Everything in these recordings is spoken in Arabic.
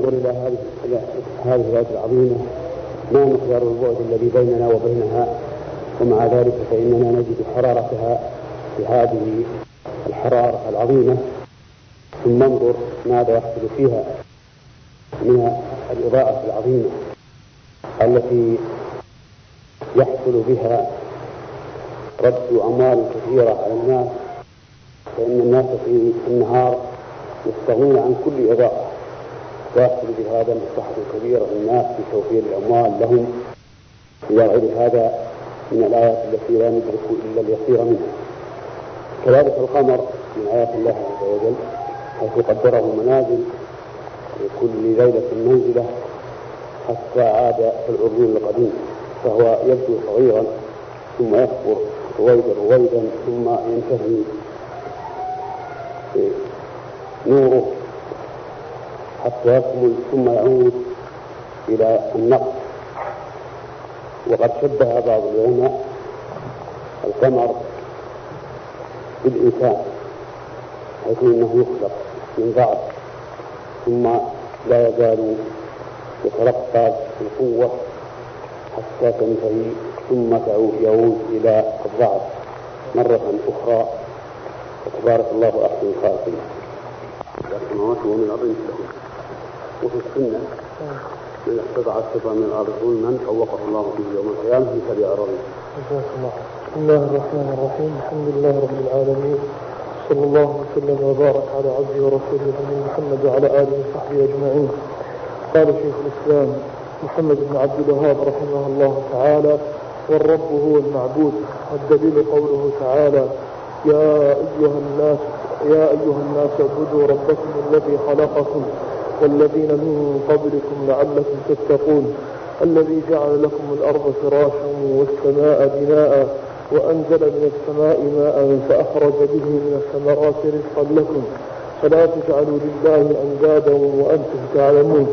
ننظر إلى هذه هذه الآية العظيمة. ما مقدار البعد الذي بيننا وبينها ومع ذلك فإننا نجد حرارتها بهذه الحرارة العظيمة. ثم انظر ماذا يحصل فيها من الإضاءة العظيمة التي يحصل بها رد أموال كثيرة على الناس. فإن الناس في النهار يستغنون عن كل إضاءة. ويحصل بهذا مصلحة كبيرة للناس في توفير الأموال لهم. إلى غير هذا من الآيات التي لا ندرك إلا اليسير منها. كذلك القمر من آيات الله عز وجل حيث قدره منازل لكل ليلة منزلة حتى عاد العرجون القديم فهو يبدو صغيرا ثم يكبر رويدا رويدا ثم ينتهي نوره. حتى يكمل ثم يعود إلى النقص وقد شبه بعض العلماء القمر بالإنسان حيث إنه يخلق من ضعف ثم لا يزال يترقى في القوة حتى تنتهي ثم يعود إلى الضعف مرة أخرى وتبارك الله أحسن الخالقين. السماوات ومن الأرض مثلهم وفي السنة. من استطاع السبع من الأرض ظلما فوقه الله به يوم القيامة في سبع أراضين. بسم الله الرحمن الرحيم. الحمد لله رب العالمين. صلى الله وسلم وبارك على عبده ورسوله نبينا محمد وعلى آله وصحبه أجمعين. قال شيخ الإسلام محمد بن عبد الوهاب رحمه الله تعالى والرب هو المعبود. والدليل قوله تعالى يا أيها الناس يا أيها الناس اعبدوا ربكم الذي خلقكم والذين من قبلكم لعلكم تتقون. الذي جعل لكم الأرض فراشا والسماء بناء وأنزل من السماء ماء فأخرج به من الثمرات رزقا لكم. فلا تجعلوا لله أندادا وأنتم تعلمون.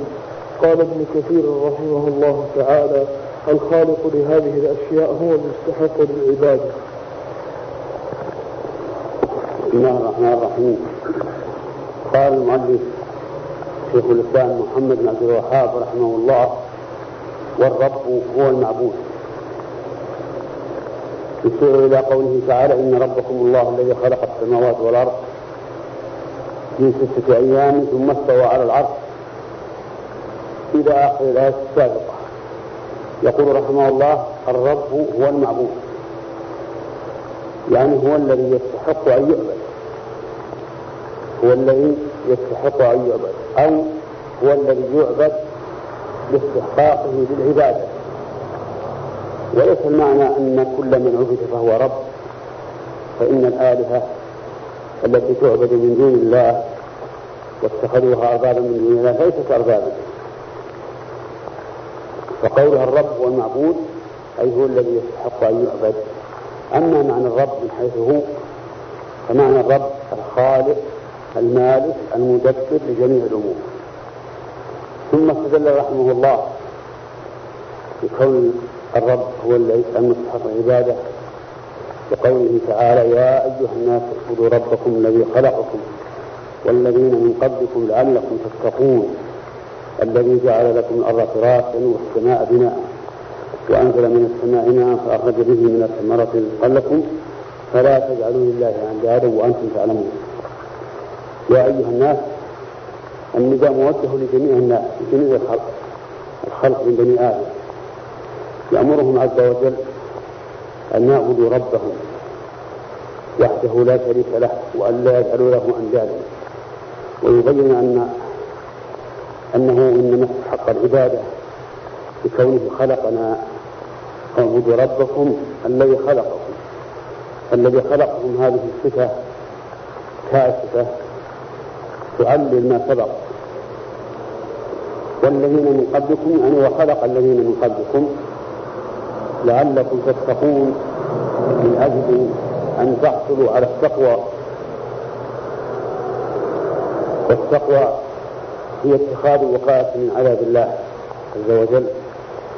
قال ابن كثير رحمه الله تعالى الخالق لهذه الأشياء هو المستحق للعبادة بسم الله الرحمن الرحيم. قال المؤلف شيخ الإسلام محمد بن عبد الوهاب رحمه الله والرب هو المعبود. يشير إلى قوله تعالى إن ربكم الله الذي خلق السماوات والأرض في ستة أيام ثم استوى على العرش إلى آخر الآية السابقة. يقول رحمه الله الرب هو المعبود يعني هو الذي يستحق أن يعبد هو الذي يستحق أن يعبد أو هو الذي يعبد لاستحقاقه للعبادة وليس المعنى أن كل من عبد فهو رب فإن الآلهة التي تعبد من دون الله واتخذوها أربابا من دون الله ليست أربابا. فقولها الرب هو المعبود أي هو الذي يستحق أن يعبد. أما معنى الرب من حيث هو فمعنى الرب الخالق المالك المدبر لجميع الأمور. ثم استدل رحمه الله بكون الرب هو المستحق العبادة بقوله تعالى يا أيها الناس اعبدوا ربكم الذي خلقكم والذين من قبلكم لعلكم تتقون الذي جعل لكم الأرض فراشا والسماء بناء وأنزل من السماء ماء فأخرج به من الثمرة رزقا لكم فلا تجعلوا لله أندادا وأنتم تعلمون. يا أيها الناس النداء موجه لجميع الناس لجميع الخلق الخلق من بني آدم. يأمرهم عز وجل أن يعبدوا ربهم وحده لا شريك له وأن لا يجعلوا له أندادا. ويبين أن أنه إنما استحق العبادة بكونه خلقنا. اعبدوا ربكم الذي خلقكم. الذي خلقكم هذه الصفة كاشفة تعلل ما سبق. والذين من قبلكم يعني وخلق الذين من قبلكم. لعلكم تتقون. من أجل أن تحصلوا على التقوى. والتقوى هي اتخاذ وقاية من عذاب الله عز وجل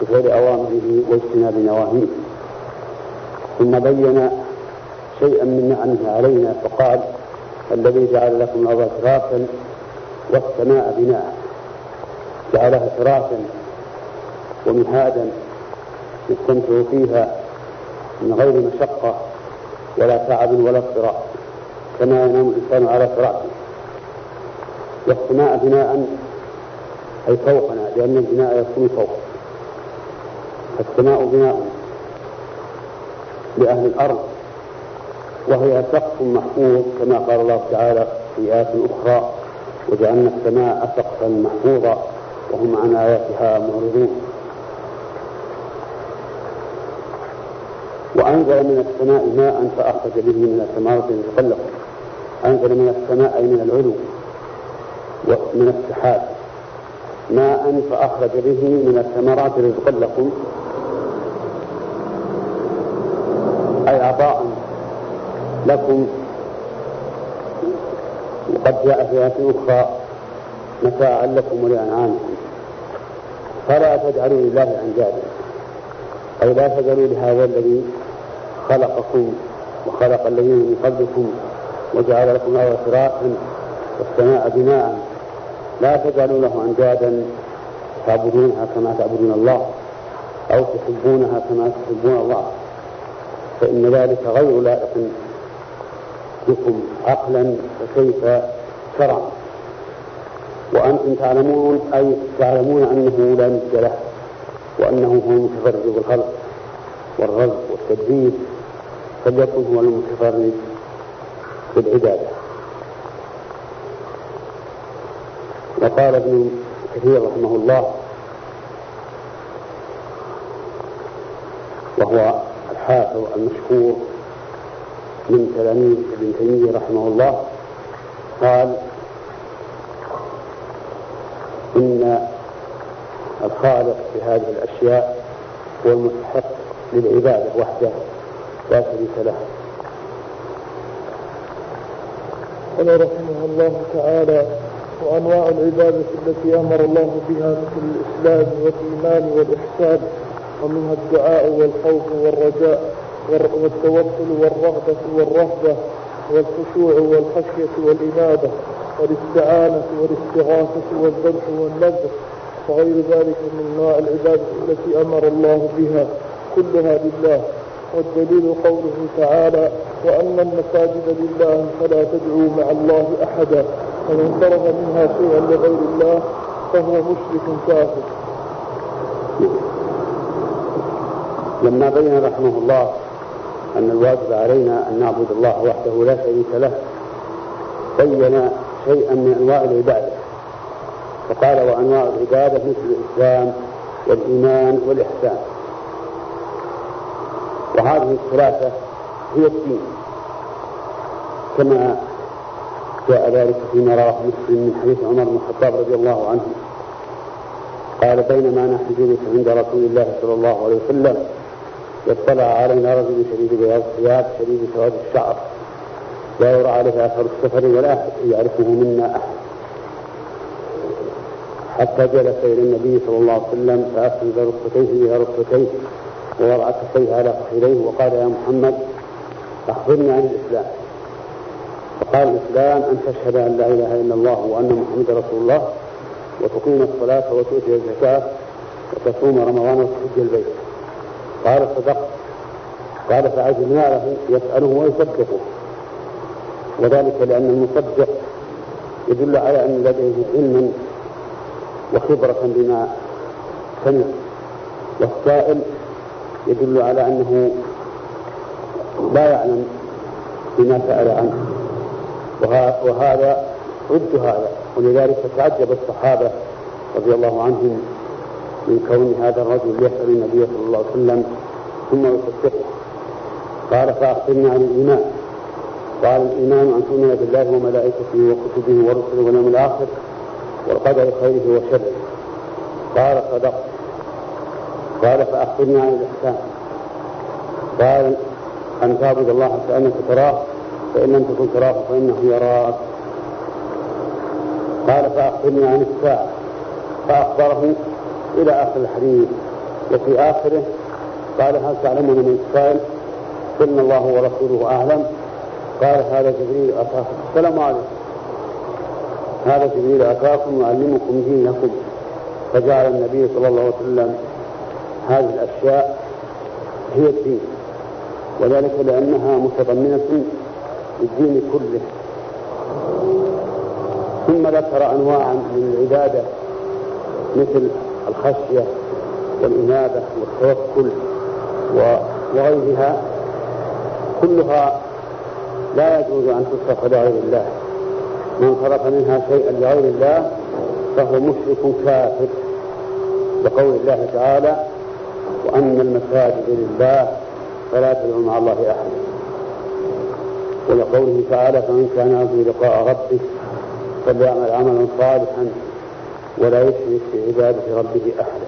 بفعل أوامره واجتناب نواهيه. ثم بين شيئا من نعمه علينا فقال الذي جعل لكم الأرض فراشا والسماء بناء. جعلها فراشا ومهادا يستمتع فيها من غير مشقة ولا تعب ولا اضطراب. كما ينام الإنسان على فراشه والسماء بناء أي فوقنا لأن البناء يكون فوق. السماء بناء لأهل الأرض. وهي سقف محفوظ كما قال الله تعالى في آيات أخرى وجعلنا السماء سقفا محفوظا وهم عن آياتها معرضون. وأنزل من السماء ماء فأخرج به من الثمرات رزقا لكم أنزل من السماء أي من العلو ومن السحاب. ماء فأخرج به من الثمرات رزقا لكم. أي عطاء لكم. وقد جاء في آية أخرى متاعا لكم ولأنعامكم. فلا تجعلوا لله أندادا. أي لا تجعلوا لهذا الذي خلقكم وخلق الذين من قبلكم وجعل لكم الأرض فراشا والسماء بناء. لا تجعلوا له أندادا. تعبدونها كما تعبدون الله. أو تحبونها كما تحبون الله. فإن ذلك غير لائق. بكم عقلا فكيف شرعا وأنتم تعلمون أي تعلمون أنه لا ند له وأنه هو المتفرد بالخلق والرزق والتدبير فليكن هو المتفرد بالعبادة. وقال ابن كثير رحمه الله وهو الحافظ المشهور من تلاميذ ابن تيمية رحمه الله قال إن الخالق في هذه الأشياء هو المستحق للعبادة وحده لا شريك له. قال رحمه الله تعالى وأنواع العبادة التي أمر الله بها مثل الإسلام والإيمان والإحسان ومنها الدعاء والخوف والرجاء. والتوكل والرغبة والرهبة والخشوع والخشية والإنابة والاستعانة والاستغاثة والذبح والنذر وغير ذلك من أنواع العبادة التي أمر الله بها كلها لله. والدليل قوله تعالى وأن المساجد لله فلا تدعوا مع الله أحدا فمن فرض منها شيئا لغير الله فهو مشرك كافر. لما بين رحمه الله أن الواجب علينا أن نعبد الله وحده لا شريك له. بين شيئا من أنواع العبادة. فقال وأنواع العبادة مثل الإسلام والإيمان والإحسان. وهذه الثلاثة هي الدين. كما جاء ذلك فيما رواه مسلم من حديث عمر بن الخطاب رضي الله عنه. قال بينما نحن جلوس عند رسول الله صلى الله عليه وسلم اطلع علينا رجل شديد بياض الثياب شديد سواد الشعر. لا يرى عليه أثر السفر ولا يعرفه منا أحد. حتى جلس إلى النبي صلى الله عليه وسلم فاسند ركبتيه إلى ركبتيه ووضع كفيه على فخذيه وقال يا محمد أخبرني عن الإسلام. فقال الإسلام أن تشهد أن لا إله إلا الله وأن محمدا رسول الله وتقيم الصلاة وتؤتي الزكاة وتصوم رمضان وتحج البيت. قال صدقت قال فعجبنا له يسأله ويصدقه. وذلك لأن المصدق يدل على أن لديه علما وخبرة بما سمع. والسائل يدل على أنه لا يعلم بما سأل عنه. وهذا ضد هذا. ولذلك تعجب الصحابة رضي الله عنهم من كون هذا الرجل يسأل النبي صلى الله عليه وسلم ثم يصدقه. قال فأخبرني عن الإيمان. قال الإيمان أن تؤمن بالله وملائكته وكتبه ورسله واليوم الآخر والقدر خيره وشره. قال صدقت قال فأخبرني عن الإحسان. قال أن تعبد الله كأنك تراه فإن لم تكن تراه فإنه يراك. قال فأخبرني عن الساعة. فأخبره إلى آخر الحديث وفي آخره قال هل تعلمون من السائل قلنا الله ورسوله أعلم قال هذا جبريل أتاكم السلام عليكم. هذا جبريل أتاكم يعلمكم دينكم. فجعل النبي صلى الله عليه وسلم هذه الأشياء هي الدين وذلك لأنها متضمنة للدين كله. ثم ذكر أنواعا من العبادة مثل الخشية والإنابة والتوكل وغيرها كلها لا يجوز أن تصرف لغير الله. من صرف منها شيئا لغير الله فهو مشرك كافر لقول الله تعالى وأن المساجد لله فلا تدعوا مع الله أحدا ولقوله تعالى فمن كان يرجو لقاء ربه فليعمل عملا صالحا ولا يشرك بعبادة ربه أحدا.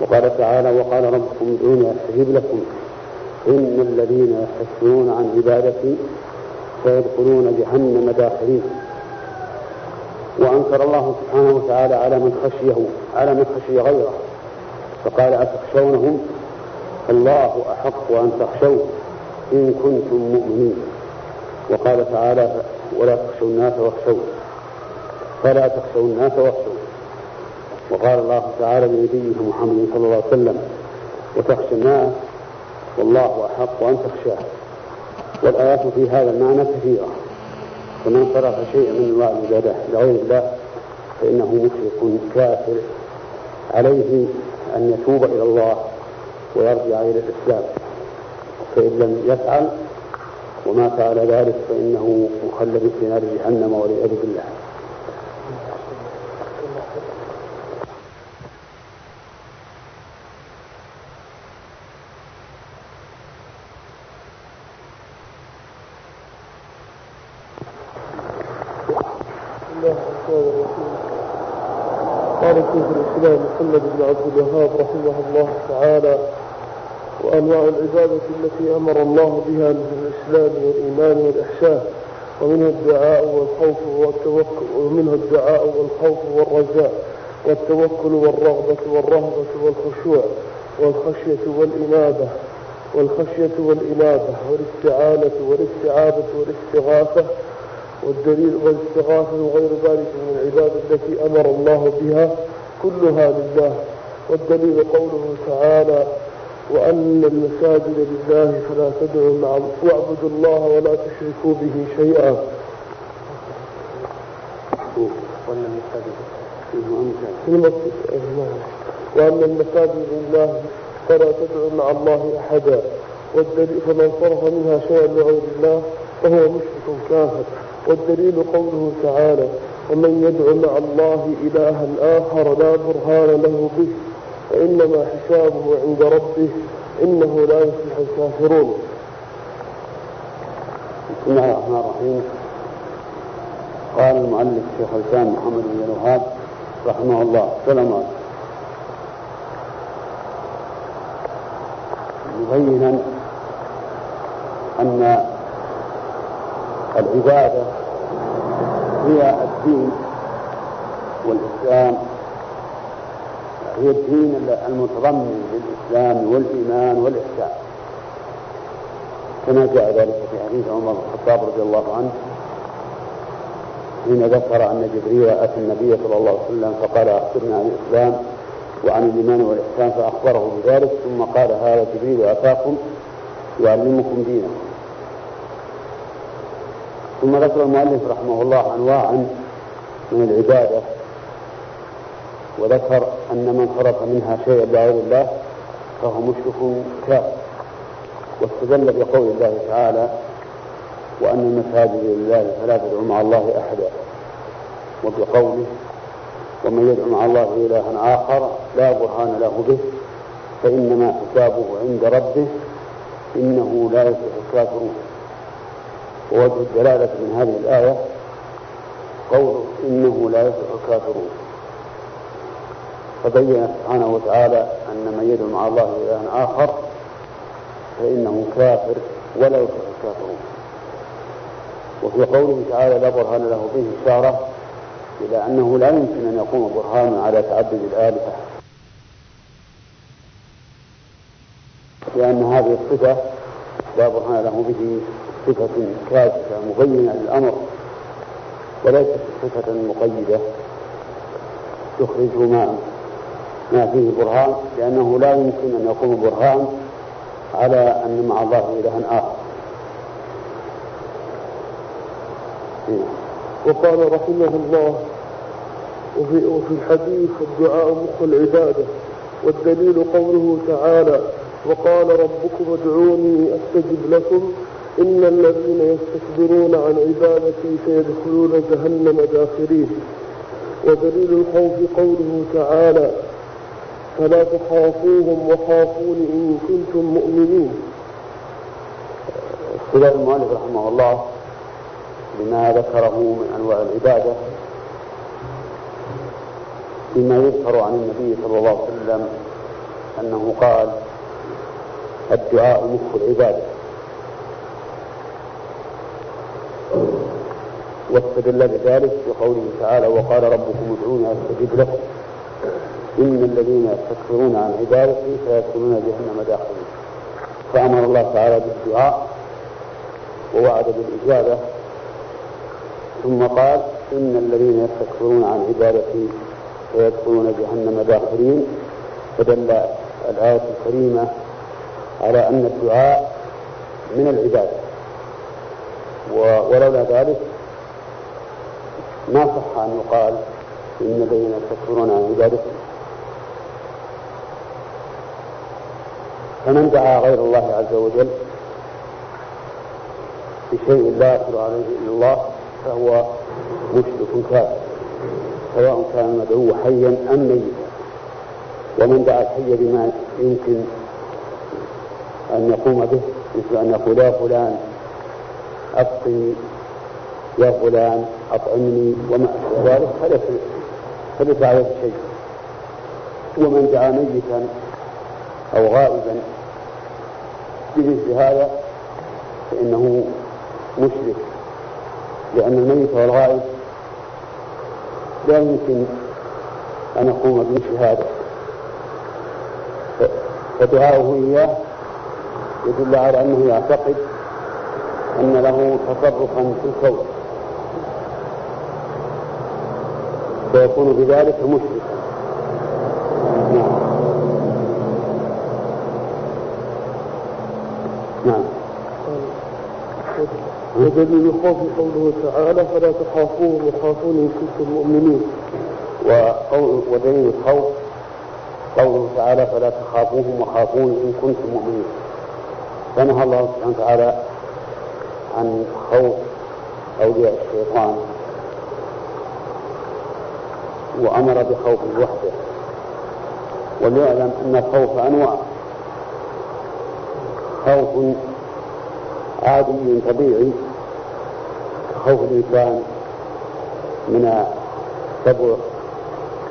وقال تعالى وقال ربكم ادعوني أستجب لكم إن الذين يستكبرون عن عبادتي سيدخلون جهنم داخلين. وأنكر الله سبحانه وتعالى على من خشيه على من خشي غيره. فقال أتخشونهم؟ الله أحق أن تخشوه إن كنتم مؤمنين. وقال تعالى ولا تخشوا الناس واخشوا فلا تخشوا الناس واخشوا وقال الله تعالى لنبيه محمد صلى الله عليه وسلم وتخشى الناس والله أحق أن تخشاه. والآيات في هذا المعنى كثيرة. فمن صرف شيئا من انواع العباده لغير الله فإنه مشرك كافر. عليه أن يتوب إلى الله ويرجع إلى الإسلام. فإن لم يفعل ومات على ذلك فإنه مخلد في نار جهنم والعياذ بالله قال شيخ الاسلام محمد عبد الوهاب رحمه الله تعالى وأنواع العبادة التي أمر الله بها من الإسلام والإيمان والإحسان ومنه الدعاء والخوف والتوكل ومنه الدعاء والخوف والرجاء والتوكل والرغبة والرهبة والخشوع والخشية والإنابة والخشية والإنابة والاستعانة والاستعاذة والاستغاثة والدليل والاستغاثة وغير ذلك من العبادة التي أمر الله بها كلها لله والدليل قوله تعالى وأن المساجد لله فلا تدعوا مع واعبدوا الله ولا تشركوا به شيئا. وأن المساجد لله فلا تدعوا مع الله أحدا. والدليل فمن صرف منها شيئا لغير الله فهو مشرك كافر. والدليل قوله تعالى ومن يدع مع الله إلها آخر لا برهان له به. فإنما حسابه عند ربه إنه لا يفلح الكافرون. بسم الله الرحمن الرحيم. قال المؤلف شيخ الإسلام محمد بن الوهاب رحمه الله. سلام مبينا أن العبادة هي الدين والإسلام هي الدين المتضمن للإسلام والإيمان والإحسان. كما جاء ذلك في حديث عمر بن الخطاب رضي الله عنه حين ذكر أن جبريل أتى النبي صلى الله عليه وسلم فقال أخبرنا عن الإسلام وعن الإيمان والإحسان فأخبره بذلك ثم قال هذا جبريل أتاكم يعلمكم دينكم. ثم ذكر المؤلف رحمه الله أنواعا من العبادة وذكر أن من صرف منها شيئا لغير الله فهو مشرك كافر. واستدل بقول الله تعالى وأن المساجد لله فلا تدعوا مع الله أحدا. وبقوله ومن يدعو مع الله إلها آخر لا برهان له به فإنما حسابه عند ربه إنه لا يفلح الكافرون. ووجه الدلالة من هذه الآية قوله إنه لا يفلح الكافرون. فبين سبحانه وتعالى أن من يدعو مع الله إلها آخر فإنه كافر ولا يفلح الكافرون وفي قوله تعالى لا برهان له به إشارة إلى أنه لا يمكن أن يكون برهانا على تعدد الآلهة. لأن هذه الصفة لا برهان له به صفة كاشفة مبينة للأمر وليست صفة مقيدة. تخرج ما ما فيه برهان لأنه لا يمكن أن يكون برهان على أن مع الله إلها آخر. وقال رحمه الله وفي, وفي الحديث الدعاء مخ العبادة والدليل قوله تعالى وقال ربكم ادعوني أستجب لكم إن الذين يستكبرون عن عبادتي سيدخلون جهنم داخرين. ودليل الخوف قوله تعالى فلا تخافوهم وخافون إن كنتم مؤمنين. اختلاف المؤلف رحمه الله لما ذكره من أنواع العبادة فيما يذكر عن النبي صلى الله عليه وسلم أنه قال الدعاء مخ العبادة. واستدل بذلك بقوله تعالى وقال ربكم ادعوني أستجب لكم. إن الذين يستكبرون عن عبادتي سيدخلون جهنم داخلين. فأمر الله تعالى بالدعاء ووعد بالإجابة. ثم قال إن الذين يستكبرون عن عبادتي سيدخلون جهنم داخلين. فدل الآية الكريمة على أن الدعاء من العباده ولولا ذلك ما صح أن يقال إن الذين يستكبرون عن عبادته. فمن دعا غير الله عز وجل بشيء لا يقدر عليه إلا الله فهو مشرك كافر سواء كان المدعو حيا أم ميتا. ومن دعا الحي بما يمكن أن يقوم به مثل أن يقول يا فلان أبقي يا فلان أطعمني وما أشبه ذلك فليس عليه شيء. ومن دعا ميتا أو غائبا بمثل هذا فإنه مشرك لأن الميت والغائب لا يمكن أن يقوم بمثل هذا. فدعاؤه إياه يدل على أنه يعتقد أن له تصرفا في الكون فيكون بذلك مشركا نعم نعم ودليل الخوف قوله تعالى فلا تخافوهم وخافون إن كنتم مؤمنين. ودليل الخوف قوله تعالى فلا تخافوهم وخافون إن كنتم مؤمنين. فنهى الله سبحانه وتعالى عن خوف أولياء الشيطان وأمر بخوف وحده وليعلم أن الخوف أنواع. خوف عادي طبيعي كخوف الإنسان من السبع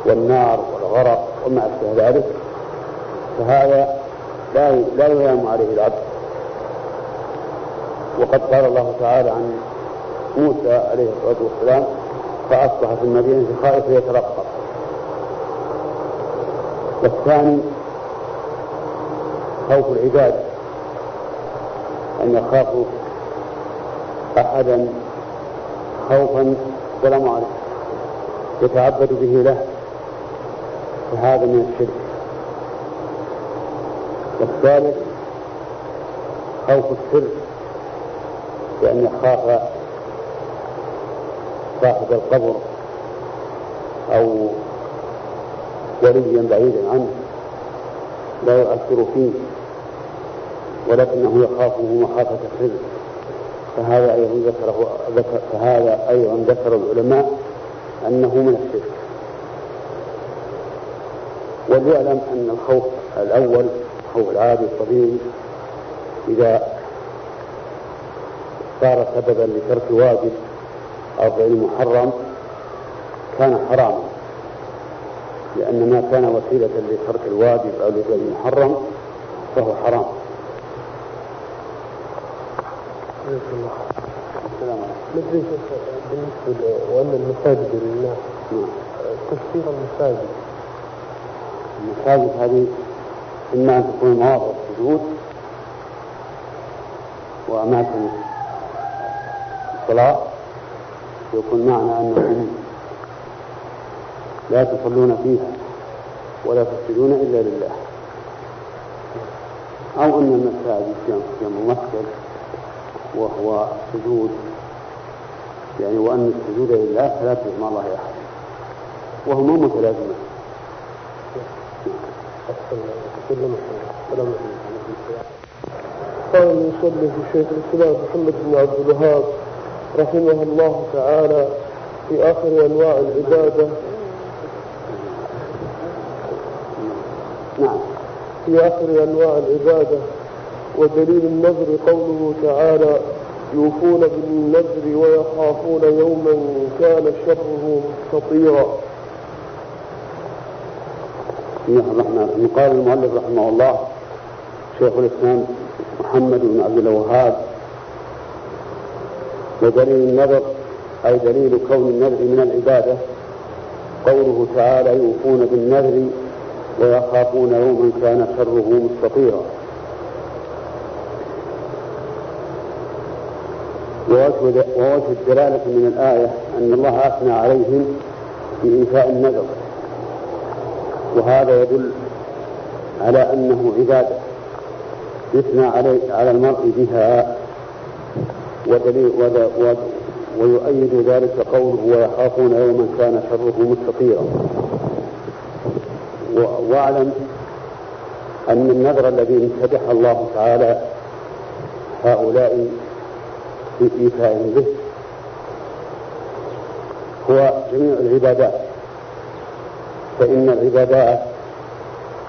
والنار والغرق وما أشبه ذلك فهذا لا لا يلام عليه العبد. وقد قال الله تعالى عن موسى عليه الصلاة والسلام فأصبح في المدينة خائف يترقب. والثاني خوف العباد. أن يخافوا أحدا خوفا سلام عليه يتعبد به له فهذا من الشرك. والثالث خوف السر بأن يخاف صاحب القبر أو وليا بعيدا عنه لا يؤثر فيه. ولكنه يخافه مخافة السر فهذا أيضا ذكره ذكر فهذا أيضا ذكر العلماء أنه من الشرك. وليعلم أن الخوف الأول خوف العادي الطبيعي إذا صار سببا لترك واجب أو فعل محرم كان حراما. لأن ما كان وسيلة لترك الواجب أو لفعل المحرم فهو حرام. ندري بالنسبة وأن المساجد لله تفسير المساجد المساجد هذه إما أن تكون مواضع السجود وأماكن الصلاة يكون معنى أنكم لا تصلون فيها ولا تسجدون إلا لله أو أن المساجد جمع ممثل وهو سجود. يعني وأن السجود لله فلا تجد مع الله أحد وهما متلازمان قال المصلي شيخ الإسلام محمد بن عبد الوهاب رحمه الله تعالى في آخر أنواع العبادة. نعم. في آخر أنواع العبادة. ودليل النذر قوله تعالى يوفون بالنذر ويخافون يوما كان شره مستطيرا. قال المؤلف رحمه الله شيخ الإسلام محمد بن عبد الوهاب ودليل النذر أي دليل كون النذر من العبادة قوله تعالى يوفون بالنذر ويخافون يوما كان شره مستطيرا. ووجه الدلالة من الآية أن الله أثنى عليهم بإيفاء النذر. وهذا يدل على أنه عبادة يثنى علي على المرء بها ودليل ويؤيد ذلك قوله ويخافون يوما كان شره مستطيرا. واعلم أن النذر الذي امتدح الله تعالى هؤلاء في إيفاء به. هو جميع العبادات. فإن العبادات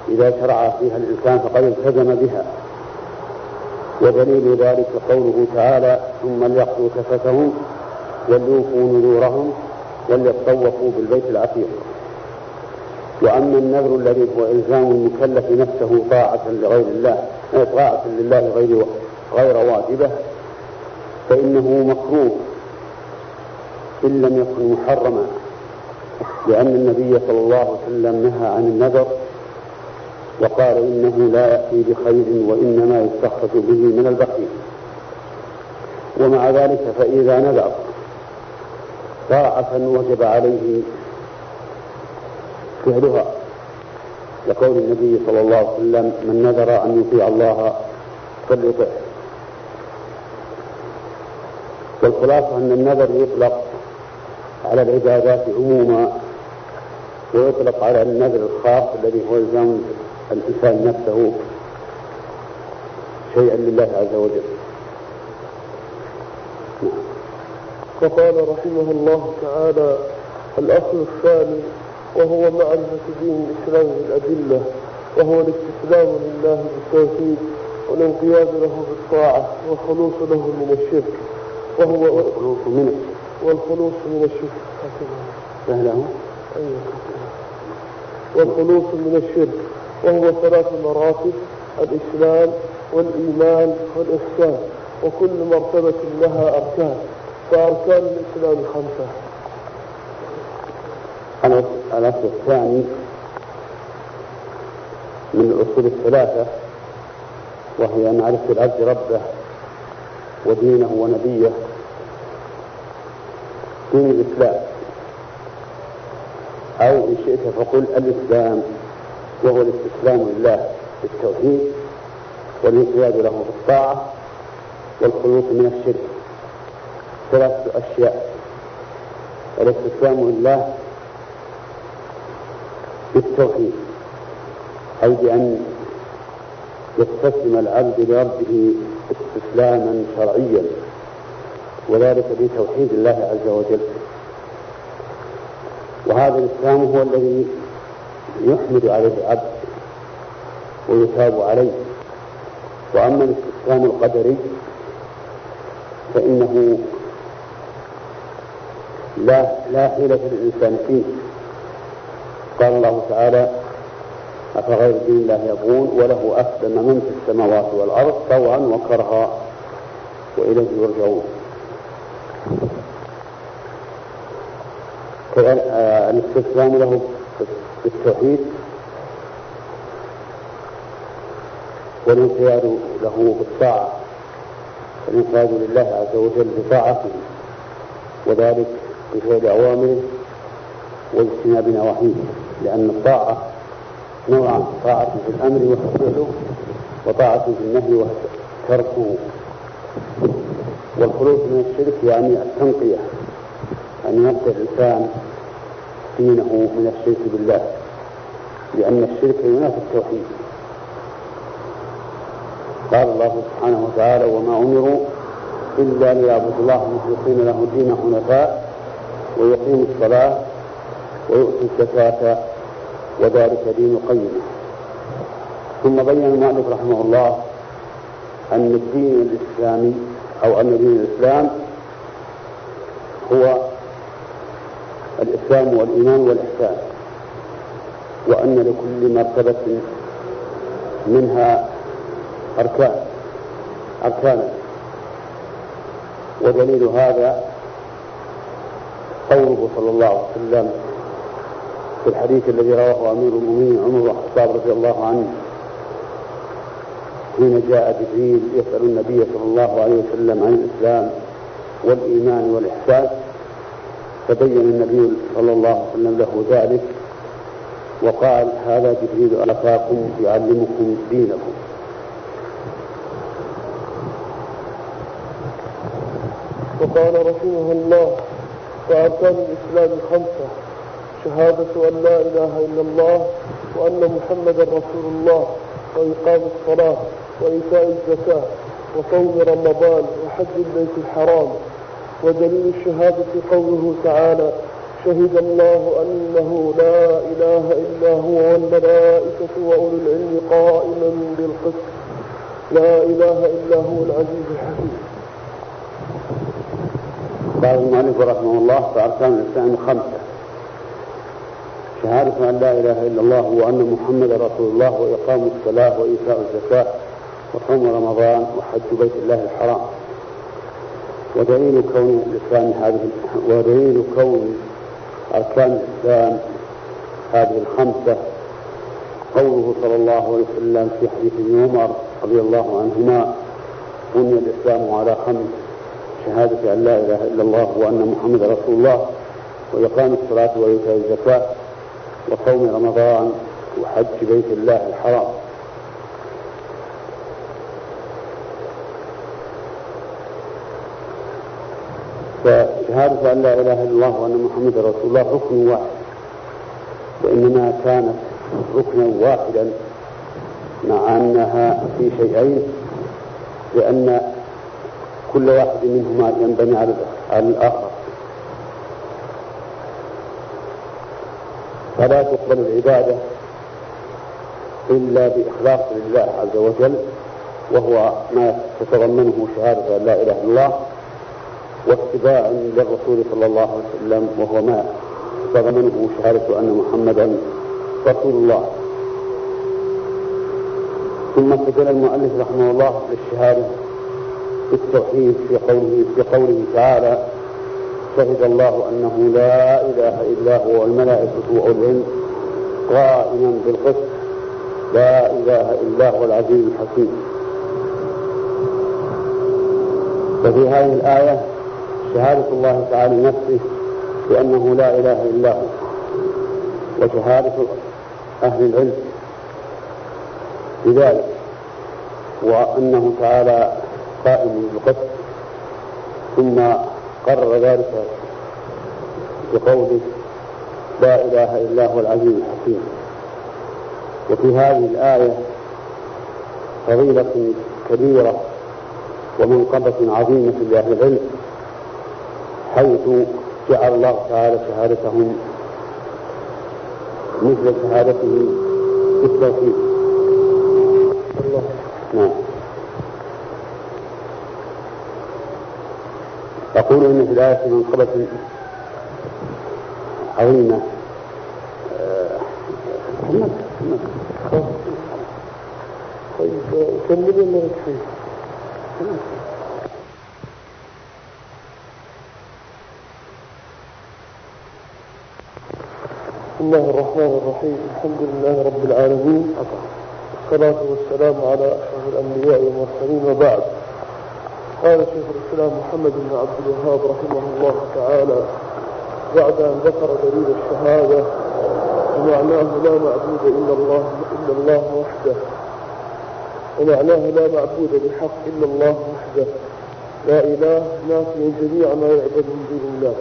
إذا شرع فيها الإنسان فقد التزم بها. ودليل ذلك قوله تعالى ثم ليقضوا كفتهم وليوفوا نذورهم وليطوفوا بالبيت العتيق. وأما النذر الذي هو إلزام المكلف نفسه طاعة لغير الله طاعة لله غير غير واجبة فإنه مكروه إن لم يكن محرما لأن النبي صلى الله عليه وسلم نهى عن النذر وقال إنه لا يأتي بخير وإنما يستخرج به من البخيل. ومع ذلك فإذا نذر طاعة وجب عليه فعلها. لقول النبي صلى الله عليه وسلم من نذر أن يطيع الله فليطعه. والخلاصة أن النذر يطلق على العبادات عموما ويطلق على النذر الخاص الذي هو إلزام الإنسان نفسه شيئا لله عز وجل. وقال رحمه الله تعالى الأصل الثاني وهو معرفة دين الإسلام بالأدلة وهو الاستسلام لله بالتوحيد والانقياد له بالطاعة والخلوص له من الشرك. وهو والخلوص من والخلوص من الشرك. سهله أيوة. والخلوص من الشرك. وهو ثلاث مراتب الإسلام والإيمان والإحسان. وكل مرتبة لها أركان. فأركان الإسلام خمسة. الأصل الثاني من الأصول الثلاثة وهي معرفة العبد ربه. ودينه ونبيه. دين الإسلام. أو إن شئت فقل الإسلام وهو الاستسلام لله بالتوحيد والانقياد له بالطاعة والخلوص من الشرك. ثلاثة أشياء. الاستسلام لله بالتوحيد أي بأن يستسلم العبد لربه استسلاما شرعيا وذلك بتوحيد الله عز وجل. وهذا الإسلام هو الذي يحمد عليه العبد ويثاب عليه. وأما الاستسلام القدري فإنه لا لا حيلة للإنسان فيه. قال الله تعالى أفغير دين الله يبغون وله أسلم من في السماوات والأرض طوعا وكرها وإليه يرجعون. الاستسلام له بالتوحيد والانقياد له بالطاعة. الانقياد لله عز وجل بطاعته. وذلك بفعل أوامره واجتناب نواهيه لأن الطاعة نوعان طاعة في الأمر فعله وطاعة في النهي وهو تركه والخلوص من الشرك يعني التنقية أن ينقي الإنسان دينه من الشرك بالله لأن الشرك ينافي التوحيد. قال الله سبحانه وتعالى وما أمروا إلا ليعبدوا الله مخلصين له الدين حنفاء ويقيموا الصلاة ويؤتوا الزكاة وذلك دين قيمة ثم بين المؤلف رحمه الله أن الدين الإسلامي أو أن دين الإسلام هو الإسلام والإيمان والإحسان وأن لكل مرتبة منها أركان أركانا ودليل هذا قوله صلى الله عليه وسلم في الحديث الذي رواه أمير المؤمنين عمر الخطاب رضي الله عنه حين جاء جبريل يسأل النبي صلى الله عليه وسلم عن الإسلام والإيمان والإحسان فبين النبي صلى الله عليه وسلم له ذلك وقال هذا جبريل أتاكم يعلمكم دينكم. وقال رحمه الله فأركان الإسلام خمسة شهادة أن لا إله إلا الله وأن محمدا رسول الله وإقام الصلاة وإيتاء الزكاة وصوم رمضان وحج البيت الحرام ودليل الشهادة قوله تعالى شهد الله أنه لا إله إلا هو والملائكة وأولو العلم قائما بالقسط. لا إله إلا هو العزيز الحكيم. قال المؤلف رحمه الله فأركان الإسلام خمسة شهادة أن لا إله إلا الله وأن محمدا رسول الله وإقام الصلاة وإيتاء الزكاة وصوم رمضان وحج بيت الله الحرام. ودليل كون الإسلام هذه ودليل كون أركان الإسلام هذه الخمسة. قوله صلى الله عليه وسلم في حديث ابن عمر رضي الله عنهما بني الإسلام على خمس شهادة أن لا إله إلا الله وأن محمد رسول الله وإقام الصلاة وإيتاء الزكاة وصوم رمضان وحج بيت الله الحرام. فشهادة أن لا إله إلا الله وأن محمد رسول الله ركن واحد. وإنما كانت ركنا واحدا مع أنها في شيئين لأن كل واحد منهما ينبني على الآخر. فلا تقبل العبادة إلا بإخلاص لله عز وجل وهو ما تتضمنه شهادة أن لا إله إلا الله واتباع للرسول صلى الله عليه وسلم وهو ما تضمنه شهادة أن محمدا رسول الله. ثم استدل المؤلف رحمه الله للشهادة بالتوحيد في قوله في قوله تعالى شهد الله أنه لا إله إلا هو والملائكة وأولو العلم قائما بالقسط. لا إله إلا هو العزيز الحكيم. وفي هذه الآية شهادة الله تعالى نفسه بأنه لا إله إلا هو وشهادة أهل العلم بذلك وأنه تعالى قائم بالقسط. ثم قرر ذلك بقوله لا إله إلا هو العزيز الحكيم. وفي هذه الآية فضيلة كبيرة ومنقبة عظيمة لأهل العلم حيث جعل الله تعالى شهادتهم مثل شهادته بالتوحيد. نعم. أقول إن الآية منقبة عظيمة. كمل؟ بسم الله الرحمن الرحيم. الحمد لله رب العالمين. والصلاة والسلام على أشرف الأنبياء والمرسلين. وبعد. قال شيخ الإسلام محمد بن عبد الوهاب رحمه الله تعالى بعد أن ذكر دليل الشهادة ومعناه لا معبود إلا الله إلا الله وحده. ومعناه لا معبود بحق إلا الله وحده. لا إله نافي جميع ما يعبد من دون الله.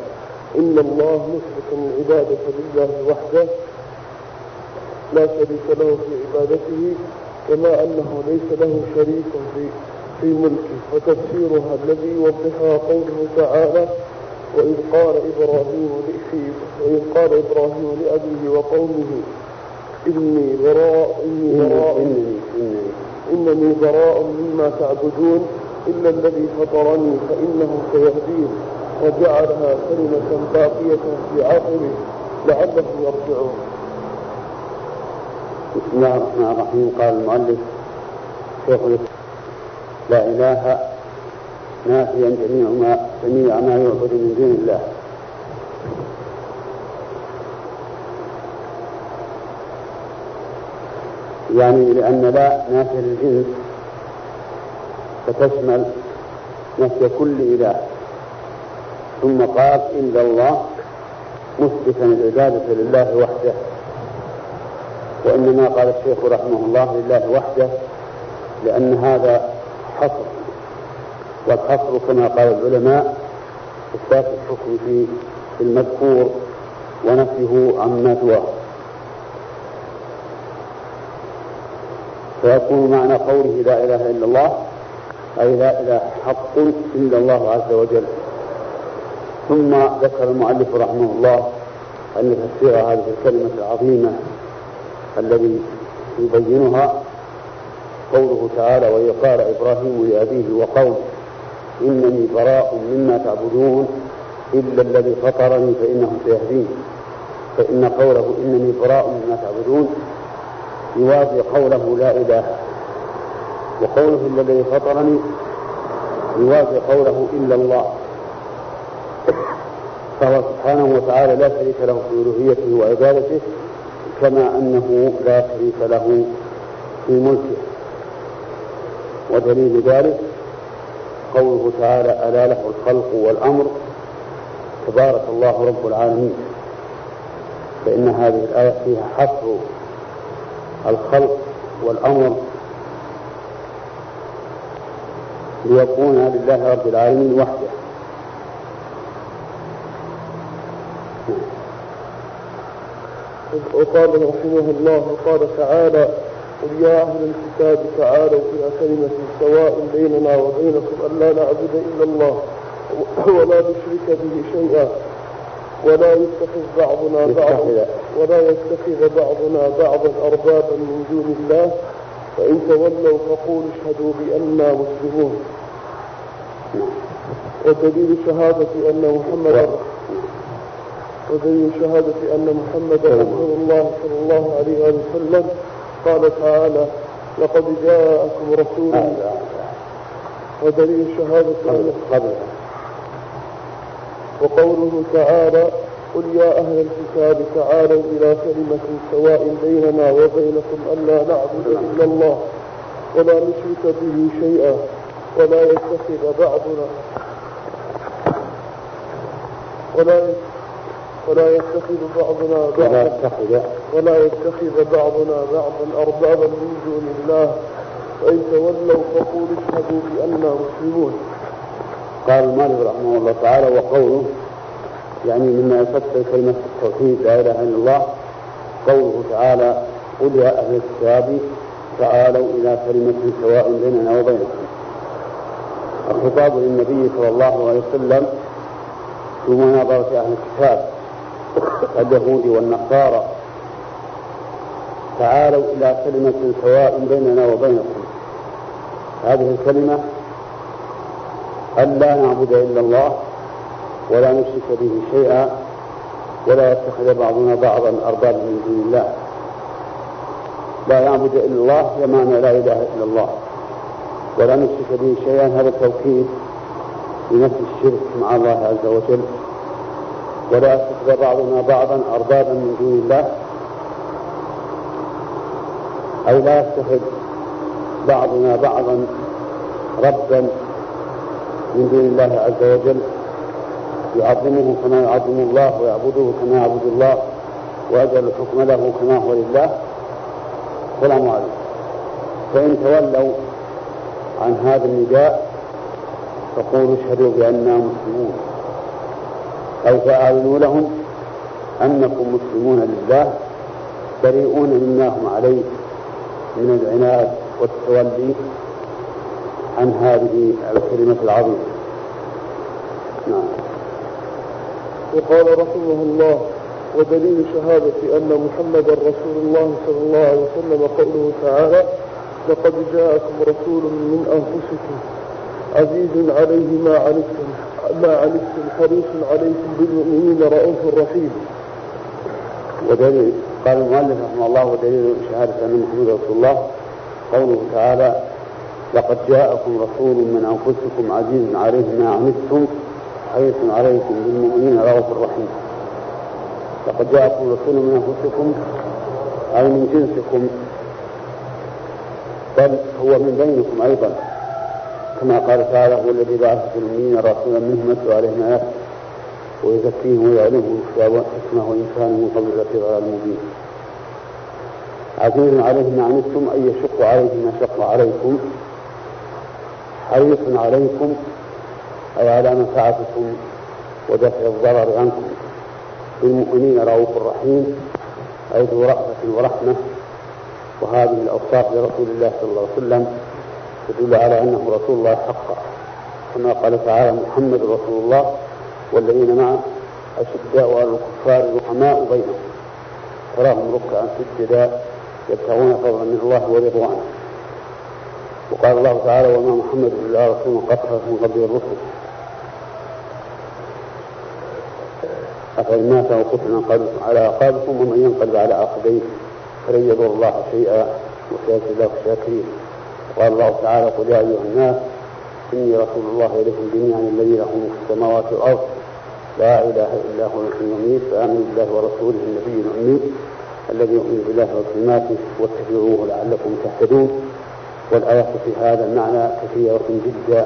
إن الله مثبت العبادة لله وحده. لا شريك له في عبادته كما أنه ليس له شريك في في ملكه وتفسيرها الذي يوضحها قوله تعالى وإذ قال إبراهيم لأخيه وإذ قال إبراهيم لأبيه وقومه إني براء إني براء إنني براء مما تعبدون إلا الذي فطرني فإنه سيهدين وجعلها كلمة باقية في عقبه لعلهم يرجعون. بسم الله الرحمن الرحيم. قال المؤلف شيخ لا إله نافيا جميع ما جميع ما يعبد من دون الله. يعني لأن لا نافية للجنس فتشمل نفي كل إله. ثم قال إلا الله مثبتا العبادة لله وحده. وإنما قال الشيخ رحمه الله لله وحده لأن هذا حصر والحصر كما قال العلماء إثبات الحكم في المذكور ونفيه عما سواه. فيكون معنى قوله لا إله إلا الله أي لا إله حق إلا الله عز وجل. ثم ذكر المؤلف رحمه الله أن تفسير هذه الكلمة العظيمة الذي يبينها قوله تعالى وإذ قال إبراهيم لأبيه وقوم إنني براء مما تعبدون إلا الذي فطرني فإنه سيهدين. فإن قوله إنني براء مما تعبدون يوافي قوله لا إله. وقوله إلا الذي فطرني يوافي قوله إلا الله. فهو سبحانه وتعالى لا شريك له في ألوهيته وعبادته كما أنه لا شريك له في ملكه. ودليل ذلك قوله تعالى ألا له الخلق والأمر تبارك الله رب العالمين فإن هذه الآية فيها حصر الخلق والأمر ليكون لله رب العالمين وحده. وقال رحمه الله قال تعالى قل يا أهل الكتاب تعالوا إلى كلمة سواء بيننا وبينكم ألا نعبد إلا الله ولا نشرك به شيئا ولا يتخذ بعضنا بعضا ولا يتخذ بعضنا بعضا أربابا من دون الله. فإن تولوا فقولوا اشهدوا بأننا مسلمون. ودليل شهادة أن محمدا ودليل شهادة أن محمدا رسول الله صلى الله عليه وسلم قال تعالى لقد جاءكم رسول ودليل شهادة أن وقوله تعالى قل يا أهل الكتاب تعالوا إلى كلمة سواء بيننا وبينكم ألا نعبد إلا الله ولا نشرك به شيئا ولا يتخذ بعضنا ولا ولا يتخذ بعضنا بعضا. ولا يتخذ. بعضنا بعضا أربابا من دون الله. فإن تولوا فقولوا اشهدوا بأننا مسلمون. قال مالك رحمه الله تعالى وقوله يعني مما يفسر كلمة التوحيد لا إله إلا الله قوله تعالى قل يا أهل الكتاب تعالوا إلى كلمة سواء بيننا وبينكم. الخطاب للنبي صلى الله عليه وسلم في مناظرة أهل الكتاب. اليهود والنصارى. تعالوا إلى كلمة سواء بيننا وبينكم. هذه الكلمة أن لا نعبد إلا الله ولا نشرك به شيئا ولا يتخذ بعضنا بعضا أربابا من دون الله. لا نعبد إلا الله بمعنى لا إله إلا الله ولا نشرك به شيئا. هذا التوكيد لنفي الشرك مع الله عز وجل. ولا يتخذ بعضنا بعضا أربابا من دون الله. أي لا يتخذ بعضنا بعضا ربا من دون الله عز وجل. يعظمه كما يعظم الله ويعبده كما يعبد الله وأجل الحكم له كما هو لله. السلام عليكم. فإن تولوا عن هذا النداء فقولوا اشهدوا بأننا مسلمون. أو فأعلنوا لهم أنكم مسلمون لله بريئون مما هم عليه من العناد والتولي عن هذه الكلمة العظيمة. نعم. وقال رحمه الله ودليل شهادة أن محمدا رسول الله صلى الله عليه وسلم قوله تعالى لقد جاءكم رسول من أنفسكم عزيز عليه ما عنتم ما عنتم حريص عليكم بالمؤمنين رؤوف رحيم. ودليل قال المؤلف رحمه الله ودليل شهادة أن محمد رسول الله. قوله تعالى لقد جاءكم رسول من أنفسكم عزيز عليه ما عنتم حريص عليكم بالمؤمنين رؤوف رحيم. لقد جاءكم رسول من أنفسكم أي من جنسكم بل هو من بينكم أيضا. كما قال تعالى هو الذي بعث في الأمين رسولا منهم يتلو عليهم آياته ويزكيهم ويعلمهم الكتاب اسمه وإن كان من قبل لفي ضلال مبين عزيز عليه ما عنتم أن يشق عليه ما شق عليكم. حريص عليكم أي على منفعتكم ودفع الضرر عنكم. بالمؤمنين رؤوف رحيم أي ذو رأفة ورحمة. وهذه الأوصاف لرسول الله صلى الله عليه وسلم. تدل على أنه رسول الله حقا كما قال تعالى محمد رسول الله والذين معه أشداء على الكفار رحماء بينهم. تراهم ركعا سجدا يبتغون فضلا من الله ورضوانه وقال الله تعالى وما محمد إلا رسول قد من قبل الرسل. أفإن مات أو قتل انقلب على أعقابكم ومن ينقلب على عقبيه فلن يضر الله شيئا وسيجزي الله الشاكرين قال الله تعالى قل يا أيها الناس إني رسول الله إليكم جميعا الذي له ملك السماوات والأرض. لا إله إلا هو الحي اليميت فآمنوا بالله ورسوله النبي الأمي الذي يؤمن بالله وكلماته واتبعوه لعلكم تهتدون. والآيات في هذا المعنى كثيرة جدا.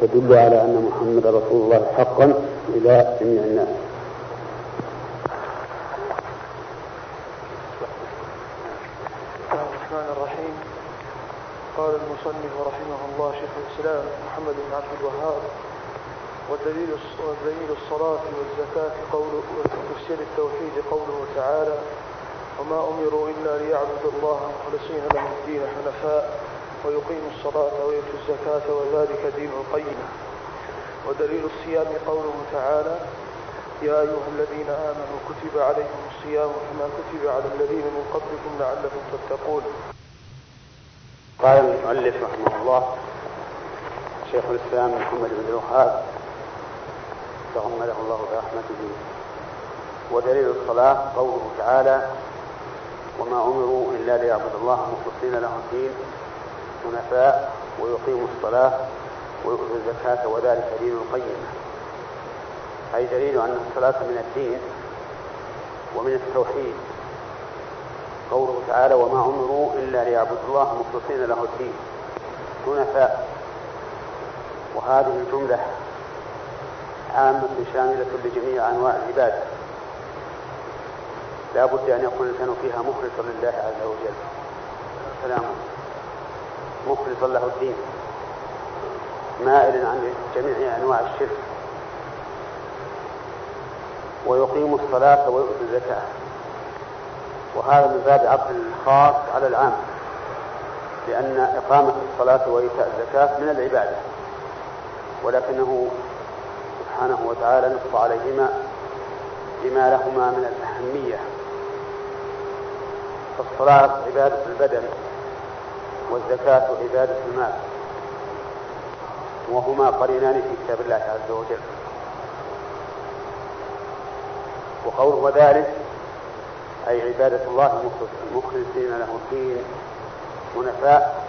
تدل على أن محمد رسول الله حقا إلى جميع الناس الرحمن الرحيم قال المصنف رحمه الله شيخ الإسلام محمد بن عبد الوهاب ودليل ودليل الصلاة والزكاة قوله وتفسير التوحيد قوله تعالى وما أمروا إلا ليعبدوا الله مخلصين له الدين حنفاء ويقيموا الصلاة ويؤتوا الزكاة وذلك دين القيمة. ودليل الصيام قوله تعالى يا أيها الذين آمنوا كتب عليكم الصيام كما كتب على الذين من قبلكم لعلكم تتقون. قال المؤلف رحمه الله شيخ الإسلام محمد بن الوهاب تغمده الله برحمته ودليل الصلاة قوله تعالى وما أمروا إلا ليعبدوا الله مخلصين له الدين حنفاء ويقيموا الصلاة ويؤتوا الزكاة وذلك دين القيمة. أي دليل أن الصلاة من الدين ومن التوحيد. قوله تعالى وما أمروا إلا ليعبدوا الله مخلصين له الدين. حنفاء. وهذه الجملة عامة شاملة لجميع أنواع العبادة. لا بد أن يكون الإنسان فيها مخلصا لله عز وجل. سلام مخلصا له الدين. مائلا عن جميع أنواع الشرك. ويقيم الصلاة ويؤتي الزكاة. وهذا من باب عطف الخاص على العام لأن إقامة الصلاة وإيتاء الزكاة من العبادة ولكنه سبحانه وتعالى نص عليهما لما لهما من الأهمية. فالصلاة عبادة البدن والزكاة عبادة المال وهما قرينان في كتاب الله عز وجل. وقوله وذلك أي عبادة الله مخلصين له الدين حنفاء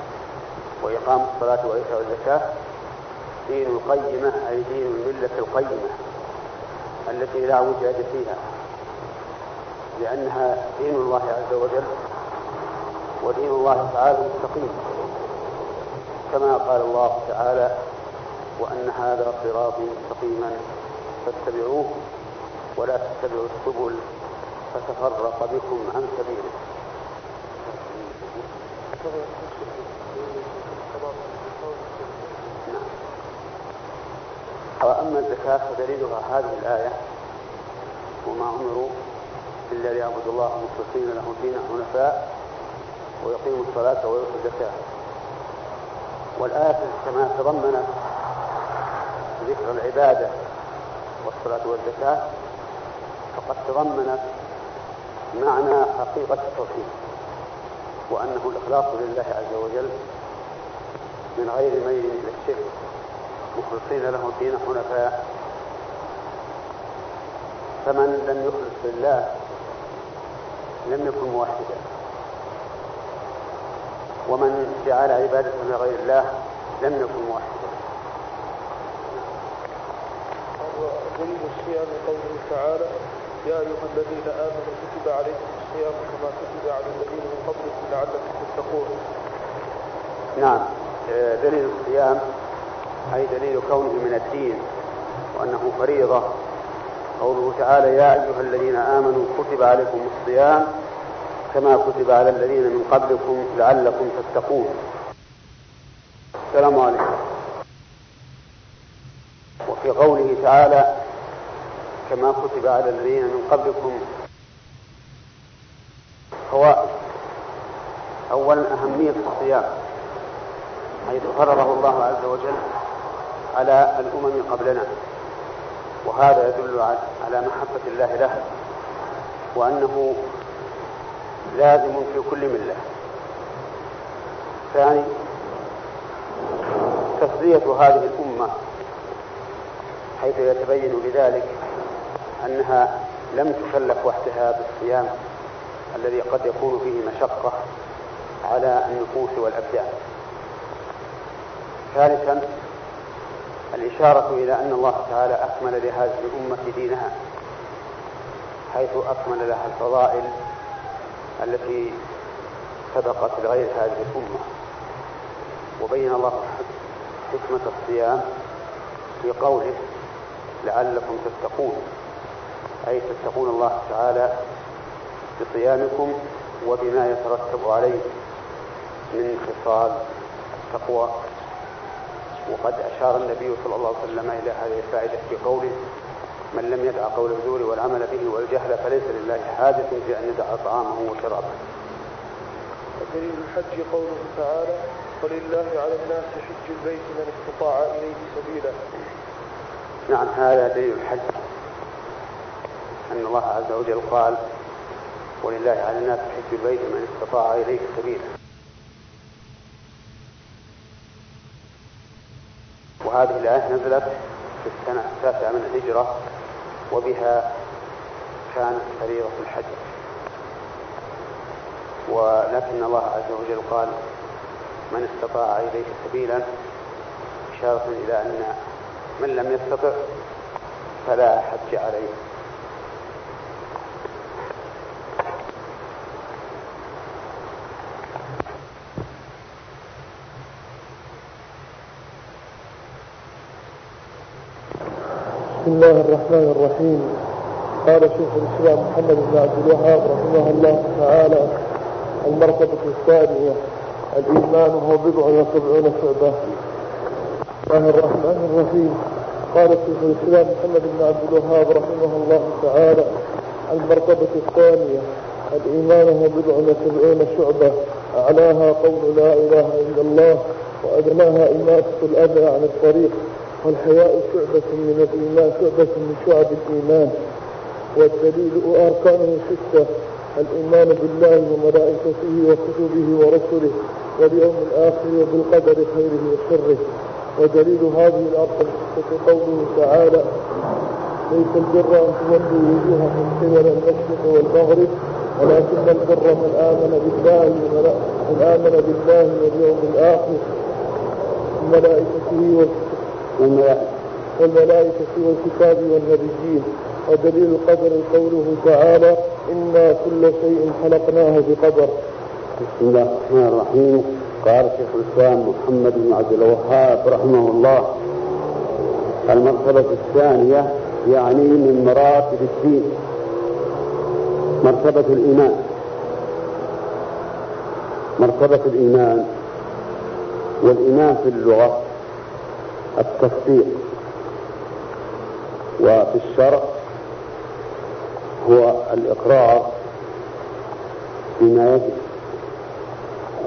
وإقام الصلاة وإيتاء الزكاة. دين القيمة أي دين الملة القيمة التي لا وجاد فيها لأنها دين الله عز وجل ودين الله تعالى مستقيم كما قال الله تعالى وأن هذا صراطي مستقيما فاتبعوه ولا تتبعوا السبل. فتفرق بكم عن سبيله نعم. وأما الزكاة فدليلها هذه الآية وما أمروا إلا ليعبدوا الله مخلصين له دين حنفاء ويقيموا الصلاة ويؤتوا الزكاة والآية كما تضمنت ذكر العبادة والصلاة والزكاة فقد تضمنت معنى حقيقة التوحيد وأنه الإخلاص لله عز وجل من غير ميل إلى الشرك مخلصين له الدين حنفاء. فمن لم يخلص لله لم يكن موحدا. ومن جعل عبادة لغير الله لم يكن موحدا. دليل الصيام قوله تعالى يا أيها الذين آمنوا كتب عليكم الصيام كما كتب على الذين من قبلكم لعلكم تتقون. نعم. آه، دليل الصيام أي دليل كونه من الدين وأنه فريضة. قوله تعالى يا أيها الذين آمنوا كتب عليكم الصيام كما كتب على الذين من قبلكم لعلكم تتقون. السلام عليكم. وفي قوله تعالى كما كتب على الذين من قبلكم. فوائد أولا أهمية الصيام حيث فرضه الله عز وجل على الأمم قبلنا وهذا يدل على محبة الله له وأنه لازم في كل ملة. ثاني تسلية هذه الأمة حيث يتبين بذلك أنها لم تكلف وحدها بالصيام الذي قد يكون فيه مشقة على النفوس والأبدان. ثالثا الإشارة إلى أن الله تعالى أكمل لهذه الأمة دينها حيث أكمل لها الفضائل التي سبقت لغير هذه الأمة. وبين الله حكمة الصيام في قوله لعلكم تتقون أي تتقون الله تعالى بصيامكم وبما يترتب عليه من خصال التقوى وقد أشار النبي صلى الله عليه وسلم إلى هذه الفائدة في قوله من لم يدع قول الزور والعمل به والجهل فليس لله حاجة في أن يدع طعامه وشرابه. ودليل الحج قوله تعالى ولله على الناس حج البيت من استطاع إليه سبيلا. نعم هذا دليل الحج أن الله عز وجل قال ولله على الناس حج البيت من استطاع إليه سبيلا. وهذه الآية نزلت في السنة التاسعة من الهجرة وبها كانت فريضة الحج. ولكن الله عز وجل قال من استطاع إليه سبيلا إشارة إلى أن من لم يستطع فلا حج عليه. بسم الله الرحمن الرحيم. قال شيخ الإسلام محمد بن عبد الوهاب رحمه الله تعالى المرتبة الثانية الإيمان هو بضع وسبعون شعبة. بسم الله الرحمن الرحيم. قال شيخ الإسلام محمد بن عبد الوهاب رحمه الله تعالى المرتبة الثانية الإيمان هو بضع وسبعون شعبة. أعلاها قول لا إله إلا الله وأدناها إماتة الأذى عن الطريق. والحياء شعبة من الإيمان شعبة من شعب الإيمان. والدليل أركانه ستة الإيمان بالله وملائكته وكتبه ورسله واليوم الآخر وبالقدر خيره وشره. ودليل هذه الأرقام الستة قوله تعالى ليس البر أن تولوا وجوهكم قبل المشرق والمغرب ولكن البر من آمن بالله من آمن بالله واليوم الآخر وملائكته والملائكة والكتاب والنبيين ودليل القدر قوله تعالى إنا كل شيء خلقناه بقدر بسم الله الرحمن الرحيم. قال شيخ الإسلام محمد بن عبد الوهاب رحمه الله المرتبة الثانية يعني من مراتب الدين مرتبة الإيمان. مرتبة الإيمان والإيمان في اللغة. التصديق. وفي الشرع هو الإقرار بما يجب.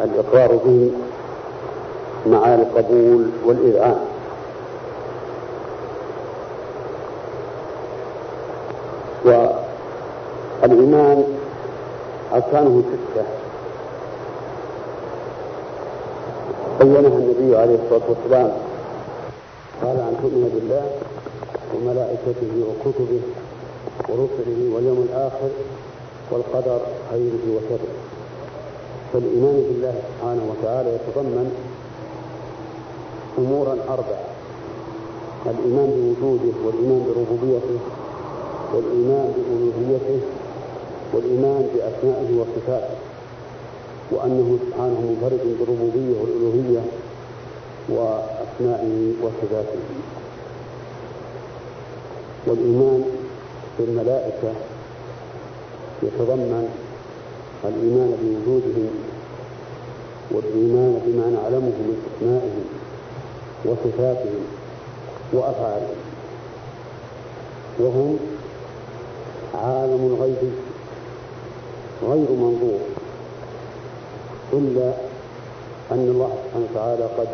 الإقرار به مع القبول والإذعان. والإيمان أركانه ستة. بينها النبي عليه الصلاة والسلام قال أن تؤمن بالله وملائكته وكتبه ورسله واليوم الآخر والقدر خيره وشره. فالإيمان بالله سبحانه وتعالى يتضمن أمورا أربعة الإيمان بوجوده والإيمان بربوبيته والإيمان بألوهيته والإيمان بأسمائه وصفاته وأنه سبحانه منفرد بالربوبية والألوهية وأسمائه وصفاته. والإيمان بالملائكة يتضمن الإيمان بوجودهم والإيمان بما نعلمه من أسمائهم وصفاتهم وأفعالهم. وهم عالم الغيب غير منظور إلا أن الله سبحانه وتعالى قد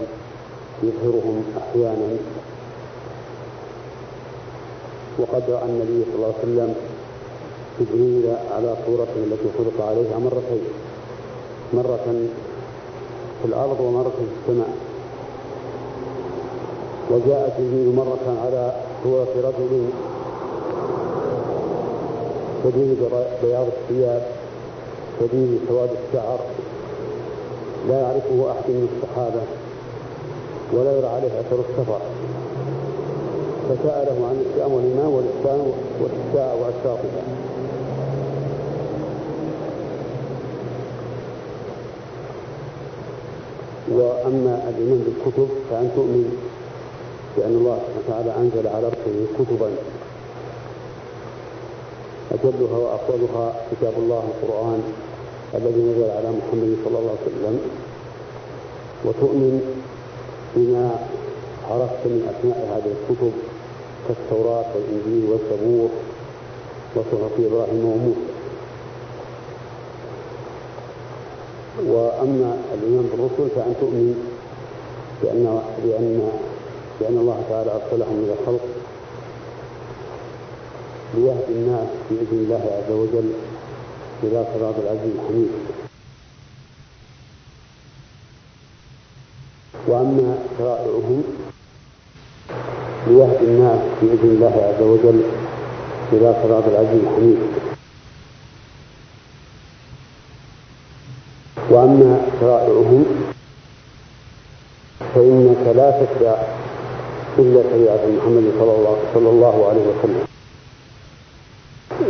يظهرهم أحيانا. وقد رأى النبي صلى الله عليه وسلم جبريل على صورته التي خلق عليها مرتين. مرة في الأرض ومرة في السماء. وجاء جبريل مرة على صورة رجل. شديد بياض الثياب شديد سواد الشعر. لا يعرفه أحد من الصحابة. ولا يرى عليه أثر السفر. فسأله عن الإسلام والإيمان والإحسان والإحساء وأشراطها وأما الإيمان بالكتب فأن تؤمن بأن الله سبحانه وتعالى أنزل على رسله كتبا. أجلها وأفضلها كتاب الله القرآن الذي نزل على محمد صلى الله عليه وسلم. وتؤمن بما عرفت من أسماء هذه الكتب كالتوراة والإنجيل والزبور وصحف إبراهيم وموسى. وأما الإيمان بالرسل فأن تؤمن بأن بأن بأن الله تعالى أرسلهم إلى الخلق ليهدي الناس بإذن الله عز وجل إلى صراط العزيز الحميد. وأما شرائعهم ليهدي الناس بإذن الله عز وجل إلى صراط العزيز الحميد. وأما شرائعهم فإنك لا تتبع إلا شريعة محمد صلى الله عليه وسلم.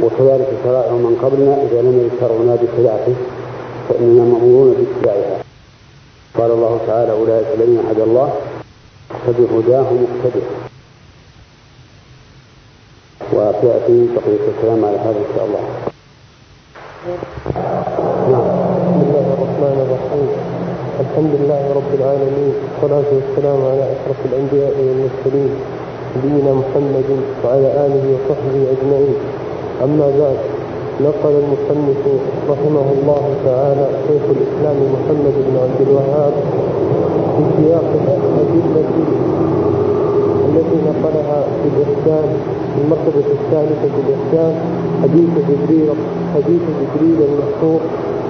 وكذلك شرائع من قبلنا إذا لم يذكرونا بشريعته فإننا مأمورون باتباعها. قال الله تعالى أولئك الذين هدى الله فبهداه مقتدر. وسيأتي بقية الكلام على هذا إن شاء الله. نعم. بسم الله الرحمن الرحيم. الحمد لله رب العالمين والصلاة والسلام على أشرف الأنبياء والمرسلين نبينا محمد وعلى آله وصحبه أجمعين. أما بعد نقل المصنف رحمه الله تعالى شيخ الإسلام محمد بن عبد الوهاب في سياق الأدلة التي نقلها في الإحسان في المرتبة الثالثة في الإحسان حديث جبريل حديث جبريل المشهور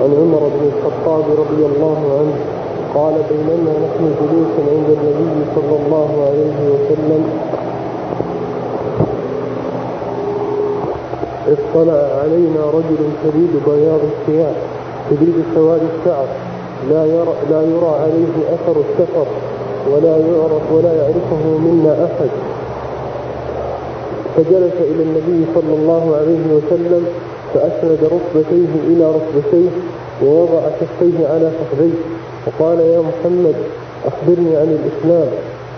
عن عمر بن الخطاب رضي الله عنه قال بينما نحن جلوس عند النبي صلى الله عليه وسلم اطلع علينا رجل شديد بياض الثياب شديد سواد الشعر. لا يرى لا يرى عليه أثر السفر ولا يعرف ولا يعرفه منا أحد. فجلس إلى النبي صلى الله عليه وسلم فأسند ركبتيه إلى ركبتيه ووضع كفيه على فخذيه وقال يا محمد أخبرني عن الإسلام.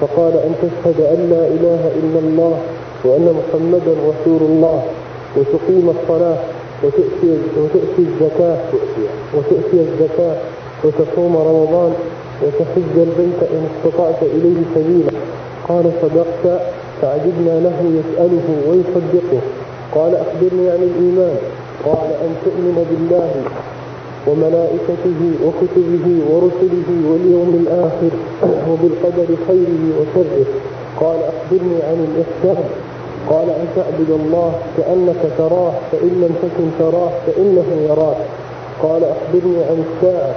فقال أن تشهد أن لا إله إلا الله وأن محمدا رسول الله. وتقيم الصلاة وتؤتي وتؤتي الزكاة وتؤتي الزكاة وتصوم رمضان وتحج البيت إن استطعت إليه سبيلا. قال صدقت فعجبنا له يسأله ويصدقه. قال أخبرني عن الإيمان. قال أن تؤمن بالله وملائكته وكتبه ورسله واليوم الآخر وبالقدر خيره وشره. قال أخبرني عن الإحسان. قال أن تعبد الله كأنك تراه فإن لم تكن تراه فإنه يراك. قال أخبرني عن الساعة.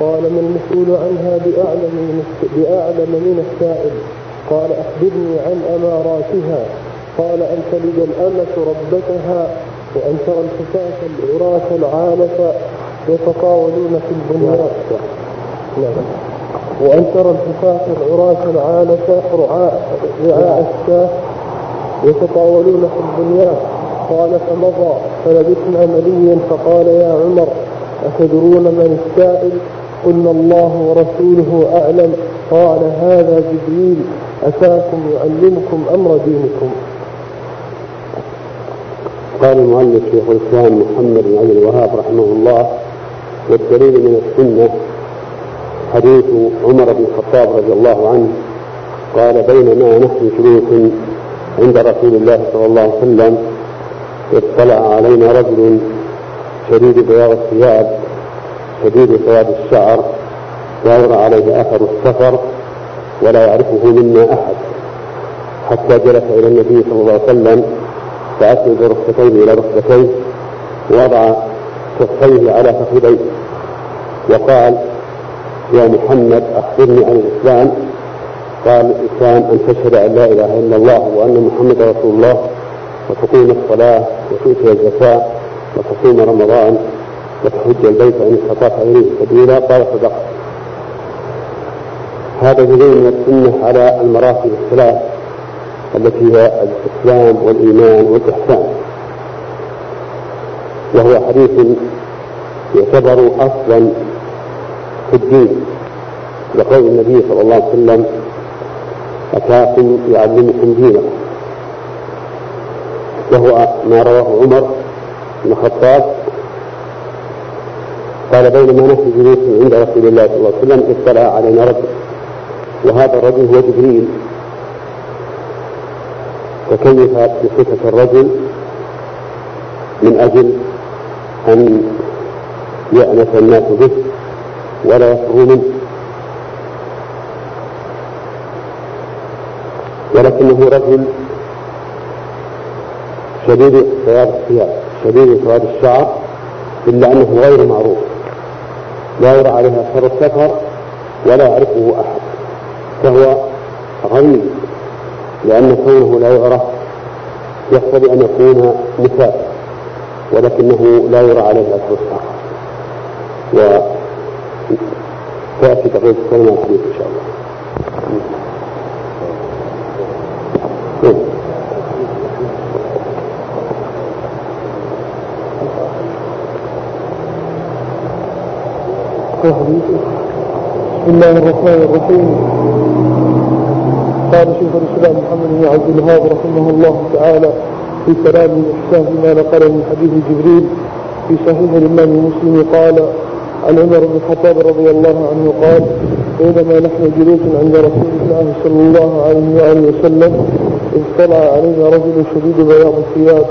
قال ما المسؤول عنها بأعلم من بأعلم من السائل. قال أخبرني عن أماراتها. قال أن تلد الأمة ربتها وأن ترى الحفاة العراة العالة يتطاولون في البنيان نعم. وأن ترى الحفاة العراة العالة رعاء رعاء الشاه يتطاولون في البنيان قال فمضى فلبثنا مليا فقال يا عمر أتدرون من السائل؟ قلنا الله ورسوله أعلم. قال هذا جبريل أتاكم يعلمكم أمر دينكم. قال المؤلف شيخ الإسلام محمد بن عبد الوهاب رحمه الله والدليل من السنة حديث عمر بن الخطاب رضي الله عنه قال بينما نحن جلوس عند رسول الله صلى الله عليه وسلم اطلع علينا رجل شديد بياض الثياب شديد سواد الشعر لا يرى عليه أثر السفر ولا يعرفه منا أحد. حتى جلس إلى النبي صلى الله عليه وسلم فاسند ركبتيه إلى ركبتيه ووضع كفيه على فخذيه وقال يا محمد أخبرني عن الإسلام. قال الإسلام أن تشهد أن لا إله إلا الله وأن محمدا رسول الله وتقيم الصلاة وتؤتي الزكاة وتصوم رمضان وتحج البيت إن استطعت إليه سبيلا. قال صدقت هذا دليل من السنة على المراتب الثلاث التي هي الإسلام والإيمان والإحسان. وهو حديث يعتبر أصلا في الدين لقول النبي صلى الله عليه وسلم أتاكم يعلمكم دينكم وهو ما رواه عمر بن الخطاب. قال بينما نحن جلوس عند رسول الله صلى الله عليه وسلم اطلع علينا رجل. وهذا الرجل هو جبريل. تكيف بصفة الرجل؟ من أجل أن يأنس الناس به ولا يفروا منه. ولكنه رجل شديد سواد الثياب شديد سواد الشعر إلا أنه غير معروف. لا يرى عليه أثر السفر ولا يعرفه أحد. فهو غريب لأن كونه لا يعرف يقتضي أن يكون مسافر ولكنه لا يرى عليه أثر السفر. وتأتي بقية الكلمة الحديث إن شاء الله. بسم الله الرحمن الرحيم. قال شيخ الإسلام محمد بن عبد الوهاب رحمه الله تعالى في كلام الإحسان بما نقل من حديث جبريل في صحيح الإمام مسلم قال عن عمر بن الخطاب رضي الله عنه قال بينما نحن جلوس عند رسول الله صلى الله عليه وآله وسلم اذ طلع علينا رجل شديد بياض الثياب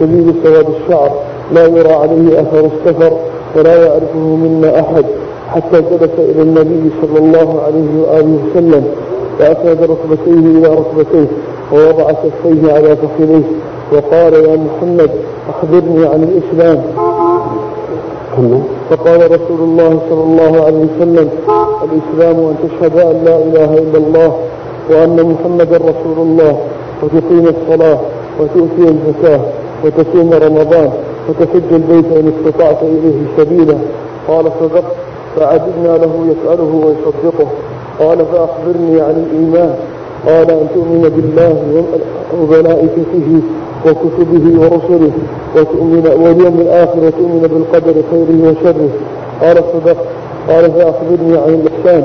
شديد سواد الشعر لا يرى عليه اثر السفر ولا يعرفه منا احد حتى جلس إلى النبي صلى الله عليه وآله وسلم فأسند ركبتيه إلى ركبتيه ووضع كفيه على فخذيه وقال يا محمد أخبرني عن الإسلام. فقال رسول الله صلى الله عليه وسلم الإسلام أن تشهد أن لا إله إلا الله وأن محمدا رسول الله. وتقيم الصلاة وتؤتي الزكاة وتصوم رمضان وتحج البيت إن استطعت إليه سبيلا. قال صدقت فعجبنا له يسأله ويصدقه. قال فأخبرني عن الإيمان. قال أن تؤمن بالله وملائكته وكتبه ورسله وتؤمن واليوم الآخر وتؤمن بالقدر خيره وشره. قال صدقت. قال فأخبرني عن الإحسان.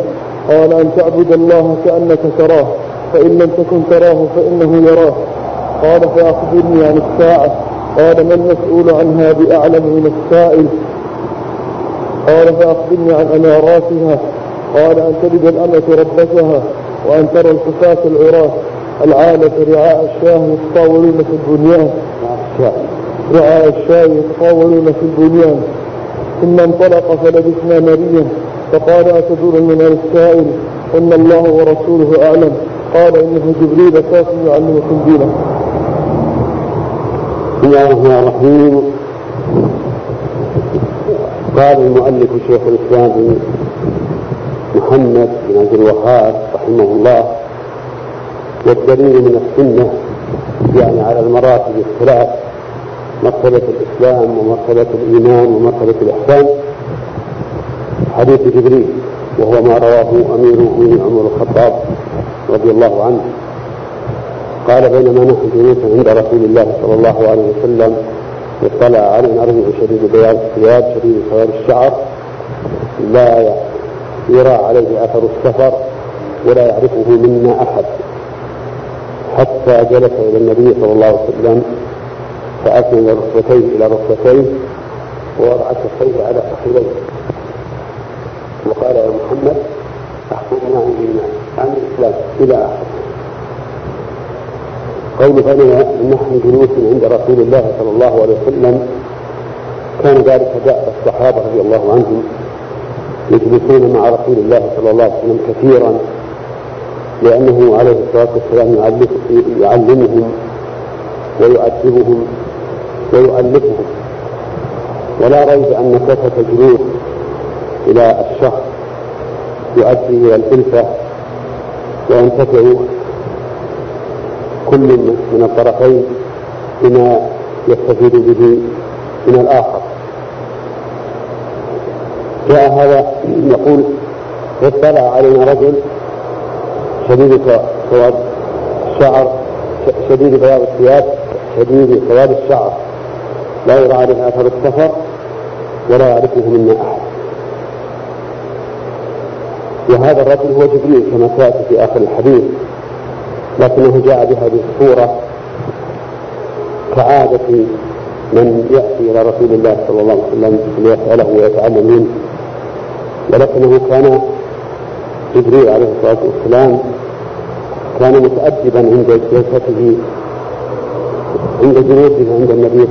قال أن تعبد الله كأنك تراه. فإن لم تكن تراه فإنه يراك قال فأخبرني عن الساعة. قال ما المسؤول عنها بأعلم من السائل؟ قال فأخبرني عن أماراتها. قال أن تلد الأمة ربتها وأن ترى الحفاة العراة العالة رعاء الشاه يتطاولون في البنيان. رعاء الشاه يتطاولون في البنيان. ثم انطلق فلبثنا مريا. فقال أتدور من السائل؟ إن الله ورسوله أعلم. قال إنه جبريل كاف يعلمكم دينه. بسم الله الرحمن الرحيم. قال المؤلف شيخ الإسلام محمد بن عبد الوهاب رحمه الله والدليل من السنة يعني على المراتب الثلاث مرتبة الإسلام ومرتبة الإيمان ومرتبة الإحسان. حديث جبريل. وهو ما رواه أمير المؤمنين عمر الخطاب رضي الله عنه. قال بينما نحن جلوس عند رسول الله صلى الله عليه وسلم اطلع علينا رجل شديد بياض الثياب شديد سواد الشعر لا يرى عليه أثر السفر ولا يعرفه منا أحد. حتى جلس إلى النبي صلى الله عليه وسلم فاسند ركبتيه إلى ركبتيه ووضع كفيه على فخذيه. وقال يا محمد اخبرنا عن الايمان عن الإسلام إلى اخره قول فإننا نحن جلوس عند رسول الله صلى الله عليه وسلم كان ذلك داء الصحابة رضي الله عنهم يجلسون مع رسول الله صلى الله عليه وسلم كثيرا لأنه عليه الصلاة والسلام يعلمهم ويؤدبهم ويؤلفهم. ولا ريب أن كثرة الجلوس إلى الشخص يؤدي إلى الألفة وينتفع كل من الطرفين بما يستفيد به من الآخر. جاء هذا يقول اطلع علينا رجل شديد سواد الشعر شديد بياض الثياب شديد سواد الشعر. لا يرى عليه أثر السفر ولا يعرفه منا أحد. وهذا الرجل هو جبريل كما سيأتي في آخر الحديث لكنه جاء بهذه الصورة كعادة من يأتي إلى رسول الله صلى الله عليه وسلم ليسأله ويتعلم منه. ولكنه كان جبريل عليه الصلاة والسلام كان متأدبا عند جلسته عند جلوسه عند النبي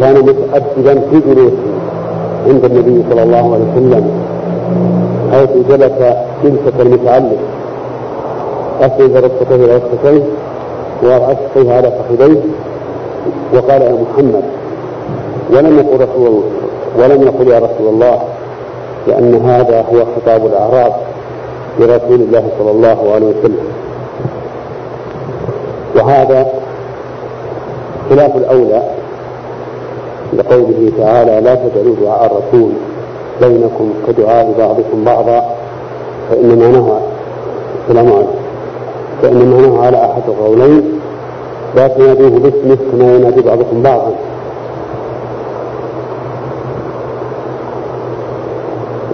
كان متأدبا في جلوسه عند النبي صلى الله عليه وسلم. حيث جلس جلسة المتعلم. أسند ركبتيه إلى ركبتيه ووضع على فخذيه وقال يا محمد ولم يقل رسول الله ولم يقل يا رسول الله لأن هذا هو خطاب الأعراب لرسول الله صلى الله عليه وسلم. وهذا خلاف الأولى لقوله تعالى لا تجعلوا دعاء الرسول بينكم كدعاء بعضكم بعضا فإنما نهى السلام عليكم. معناه على أحد القولين لا تناديه باسمه كما ينادي بعضكم بعضا.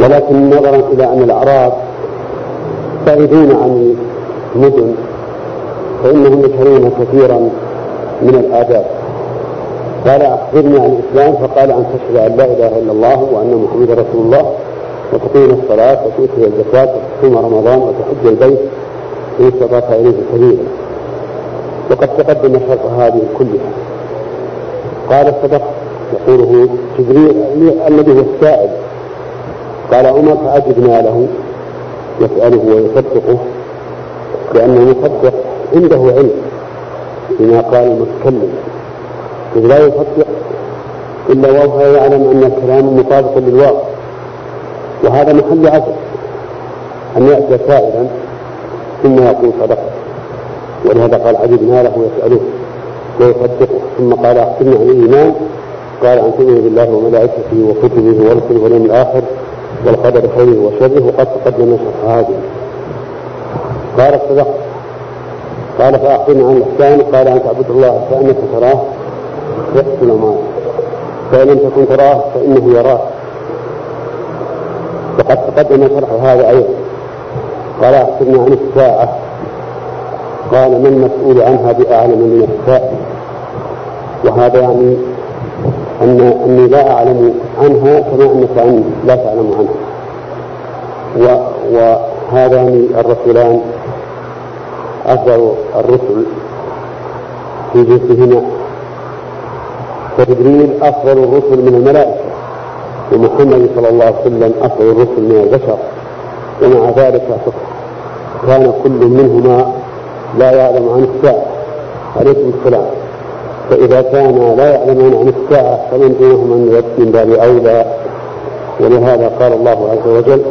ولكن نظرا إلى أن الأعراب بعيدون عن المدن فإنهم يشهرون كثيرا من الآداب. قال أخبرني عن الإسلام فقال أن تشهد أن لا إله إلا الله وأن محمدا رسول الله وتقيم الصلاة وتؤتي الزكاة وتصوم رمضان وتحج البيت إن استطعت إليه سبيلا. وقد تقدم شرط هذه كلها. قال صدق يقوله جبريل الذي هو السائل. قال عمر فأجبنا له يسأله ويصدقه لأنه مصدق عنده علم بما قال المتكلم. إذ لا يصدق إلا وهو يعلم أن الكلام مطابق للواقع. وهذا محل عجب أن يأتي سائلا ثم يقول صدقت ولهذا قال عجبنا له يسأله ويصدقه ثم قال أخبرنا عن الإيمان. قال أن تؤمن بالله وملائكته وكتبه ورسله واليوم الآخر والقدر خيره وشره وقد تقدم شرح هذه. قال صدقت قال فأخبرنا عن الإحسان. قال أن تعبد الله كأنك تراه. يحسن معك فإن لم تكن تراه فإنه يراك وقد تقدم شرح هذا أيضا. قال أخبرنا عن الساعة. قال ما المسؤول عنها بأعلم من السائل وهذا يعني أن أني لا أعلم عنها كما أنك لا تعلم عنها. وهذان الرسولان أفضل الرسل في جنسهما. فجبريل أفضل الرسل من الملائكة. ومحمد صلى الله عليه وسلم أفضل الرسل من البشر. ومع ذلك كان كل منهما لا يعلم عن الساعة. عليكم السلام. فإذا كان لا يعلمون عن الساعة فمن دونهم من باب أولى. ولهذا قال الله عز وجل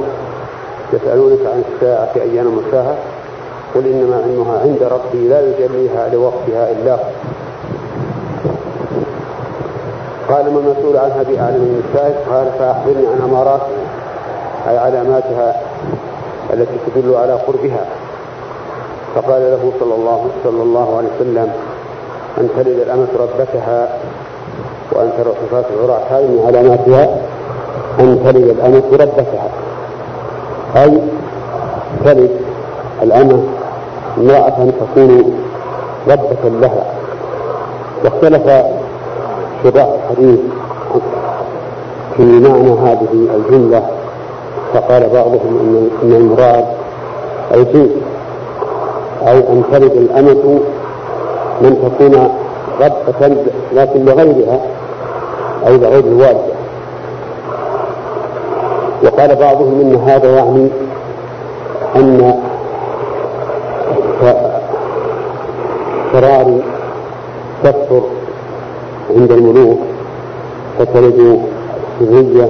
يسألونك عن الساعة أيان مرساها قل إنما علمها عند ربي لا يجليها لوقتها إلا هو. قال ما المسؤول عنها بأعلم من السائل قال فأخبرني عن أمارات أي علاماتها التي تدل على قربها. فقال له صلى الله صلى الله عليه وسلم أن تلد الأمة ربتها وأن ترى صفات العراة هذه من علاماتها أن تلد الأمة ربتها. أي تلد الأمة امرأة تكون ربة لها. واختلف شراح الحديث في معنى هذه الجملة فقال بعضهم إن المراد الجنس أي أن تلد الأمة من تكون ربة لكن لغيرها أي لغير الوالدة. وقال بعضهم إن هذا يعني أن فراري تكثر عند الملوك فتلد ذرية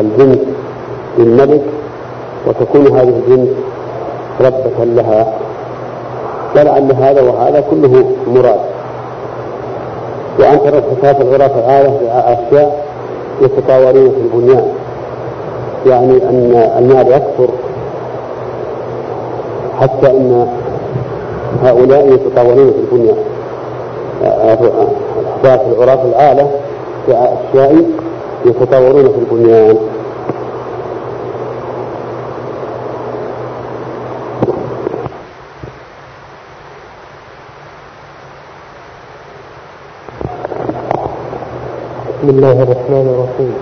البنت للملك وتكون هذه البنت ربة لها. فلعل هذا وهذا كله مراد. وأن ترى الفتاة الغرف العادة أشياء يتطاولون في البنيان. يعني أن المال يكثر حتى أن هؤلاء يتطاولون في البنيان. أحداث العراة العالة في أشياء يتطاولون في البنيان. بسم الله الرحمن الرحيم.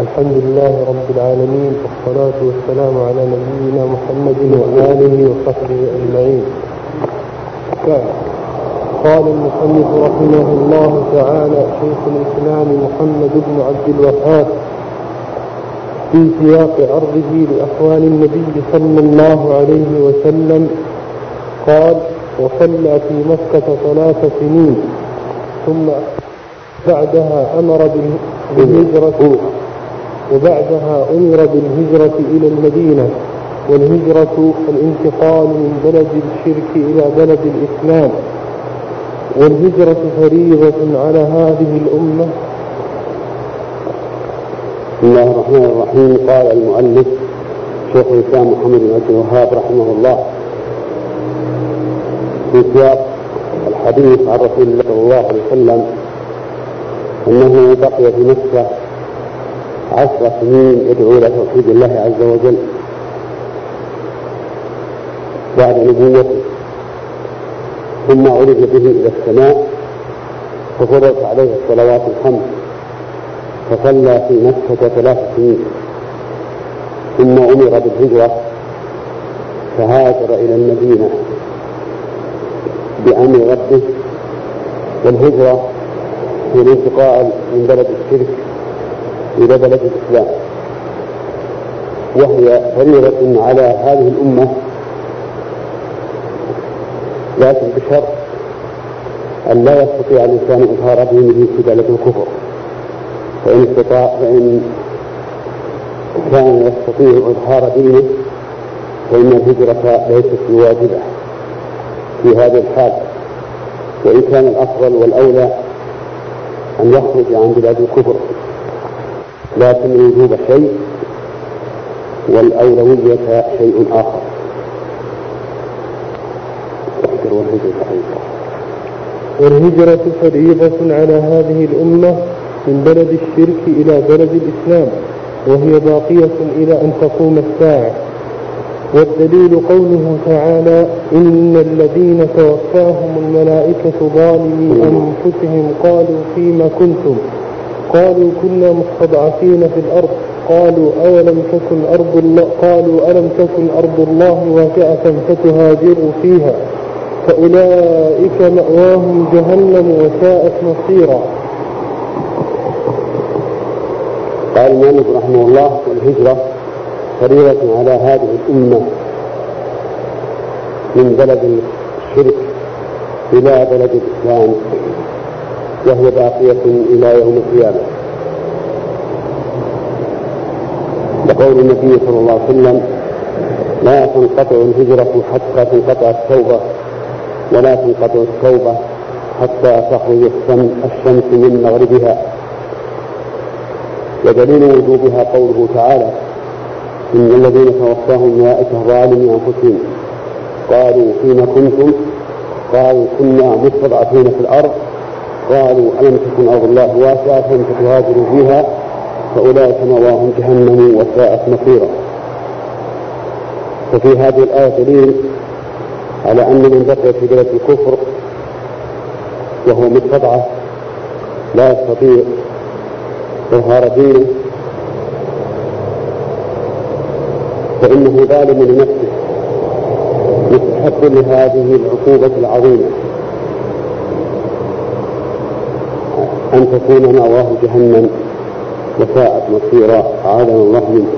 الحمد لله رب العالمين والصلاة والسلام على نبينا محمد وآله وصحبه أجمعين. قال المصنف رحمه الله تعالى شيخ الإسلام محمد بن عبد الوهاب في سياق عرضه لأحوال النبي صلى الله عليه وسلم قال وصلى في مكة ثلاث سنين ثم بعدها أمر بالهجرة وبعدها أمر بالهجرة إلى المدينة والهجرة الانتقال من بلد الشرك إلى بلد الإسلام. والهجرة فريضة على هذه الأمة. بسم الله الرحمن الرحيم. قال المؤلف شيخ الإسلام محمد بن عبد الوهاب رحمه الله في سياق الحديث عن رسول الله صلى الله عليه وسلم أنه بقي في مكة عشر سنين يدعو إلى توحيد الله عز وجل. بعد نبوته ثم عرج به إلى السماء ففرضت عليه الصلوات الخمس فصلى في مكة ثلاث سنين. ثم أمر بالهجرة فهاجر إلى المدينة بأمر ربه. والهجرة هي الانتقال من بلد الشرك إلى بلد الإسلام. وهي فريضة على هذه الأمة لكن بشرط أن لا يستطيع الإنسان إظهار دينه في بلد الكفر. فإن استطاع فإن كان يستطيع إظهار دينه فإن الهجرة ليست بواجبة في هذه الحال. وإن كان الأفضل والأولى أن يخرج عن بلاد الكفر. لكن الوجوب شيء والأولوية شيء آخر. والهجرة فريضة على هذه الأمة من بلد الشرك إلى بلد الإسلام وهي باقية إلى أن تقوم الساعة. والدليل قوله تعالى إن الذين توفاهم الملائكة ظالمي أنفسهم قالوا فيما كنتم؟ قالوا كنا مستضعفين في الأرض. قالوا أولم تكن أرض الله قالوا ألم تكن أرض الله واسعة فتهاجروا فيها؟ فأولئك مأواهم جهنم وساءت مصيرا. قال المؤلف رحمه الله الهجرة فريضة على هذه الأمة من بلد الشرك إلى بلد الإسلام وهي باقية إلى يوم القيامة. لقول النبي صلى الله عليه وسلم لا تنقطع الهجرة حتى تنقطع التوبة. ولا تنقطع التوبة حتى تخرج الشمس من مغربها. ودليل وجوبها قوله تعالى إن الذين توفاهم الملائكة ظالمي أنفسهم. قالوا فيما كنتم؟ قالوا كنا مستضعفين في الأرض. قالوا ألم تكن أرض الله واسعة فتهاجروا فيها فأولئك مواهم جهنم وساءت مصيرا. ففي هذه الآية دليل على أن من بقي في بلد الكفر وهو مستضعف لا يستطيع إظهار دينه فإنه ظالم لنفسه يستحق لهذه العقوبة العظيمة. أن تكون مأواه جهنم وساءت مصيرا أعاذنا الله منه.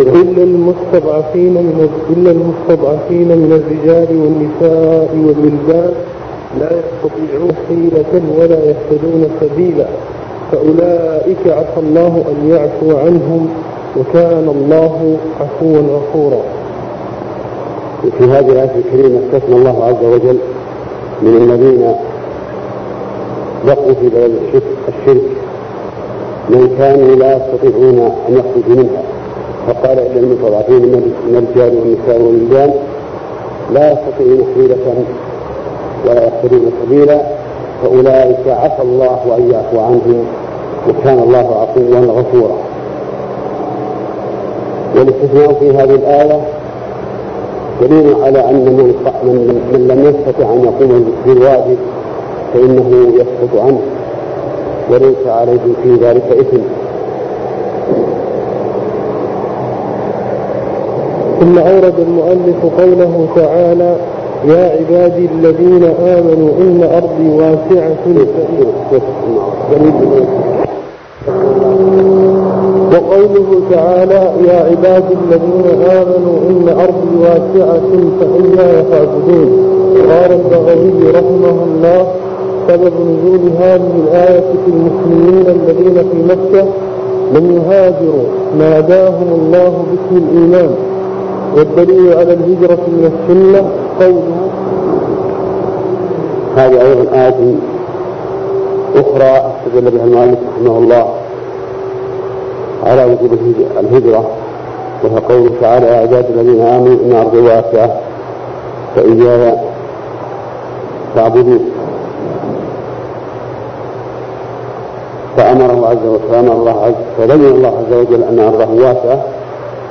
إلا المستضعفين من إلا المستضعفين من الرجال والنساء والولدان لا يستطيعون حيلة ولا يهتدون سبيلا. فأولئك عسى الله أن يعفو عنهم وكان الله عفوا غفورا. في هذه الآية الكريمة استثنى الله عز وجل من الذين بقوا في بلد الشرك. من كانوا لا يستطيعون أن يخرجوا منها. فقال إلا المستضعفين من الرجال والنساء والولدان لا يستطيعون حيلة ولا يهتدون سبيلا فأولئك عسى الله أن يعفو عنهم وكان الله عفوا غفورا. والاستثناء في هذه الآية دليل على أن من, من, من لم يستطع أن يقوم بالواجب فإنه يسقط عنه وليس عليه في ذلك إثم. ثم أورد المؤلف قوله تعالى يا عبادي الذين آمنوا إن أرضي واسعة وقوله تعالى يا عبادي الذين آمنوا إن أرضي واسعة فإياي فاعبدون قال البغوي رحمه الله سبب نزول هذه الآية في المسلمين الذين في مكة لم يهاجروا ناداهم الله باسم الإيمان. والدليل على الهجرة من السنة قوله هذه أيضا آية أخرى استدل بها المؤلف رحمه الله على وجوب الهجرة وهو قوله تعالى يا عباد الذين آمنوا إن أرضي واسعة فإياي فاعبدون. فأمره عز وجل فأمر الله عز فبين الله عز وجل أن أرضه واسعة.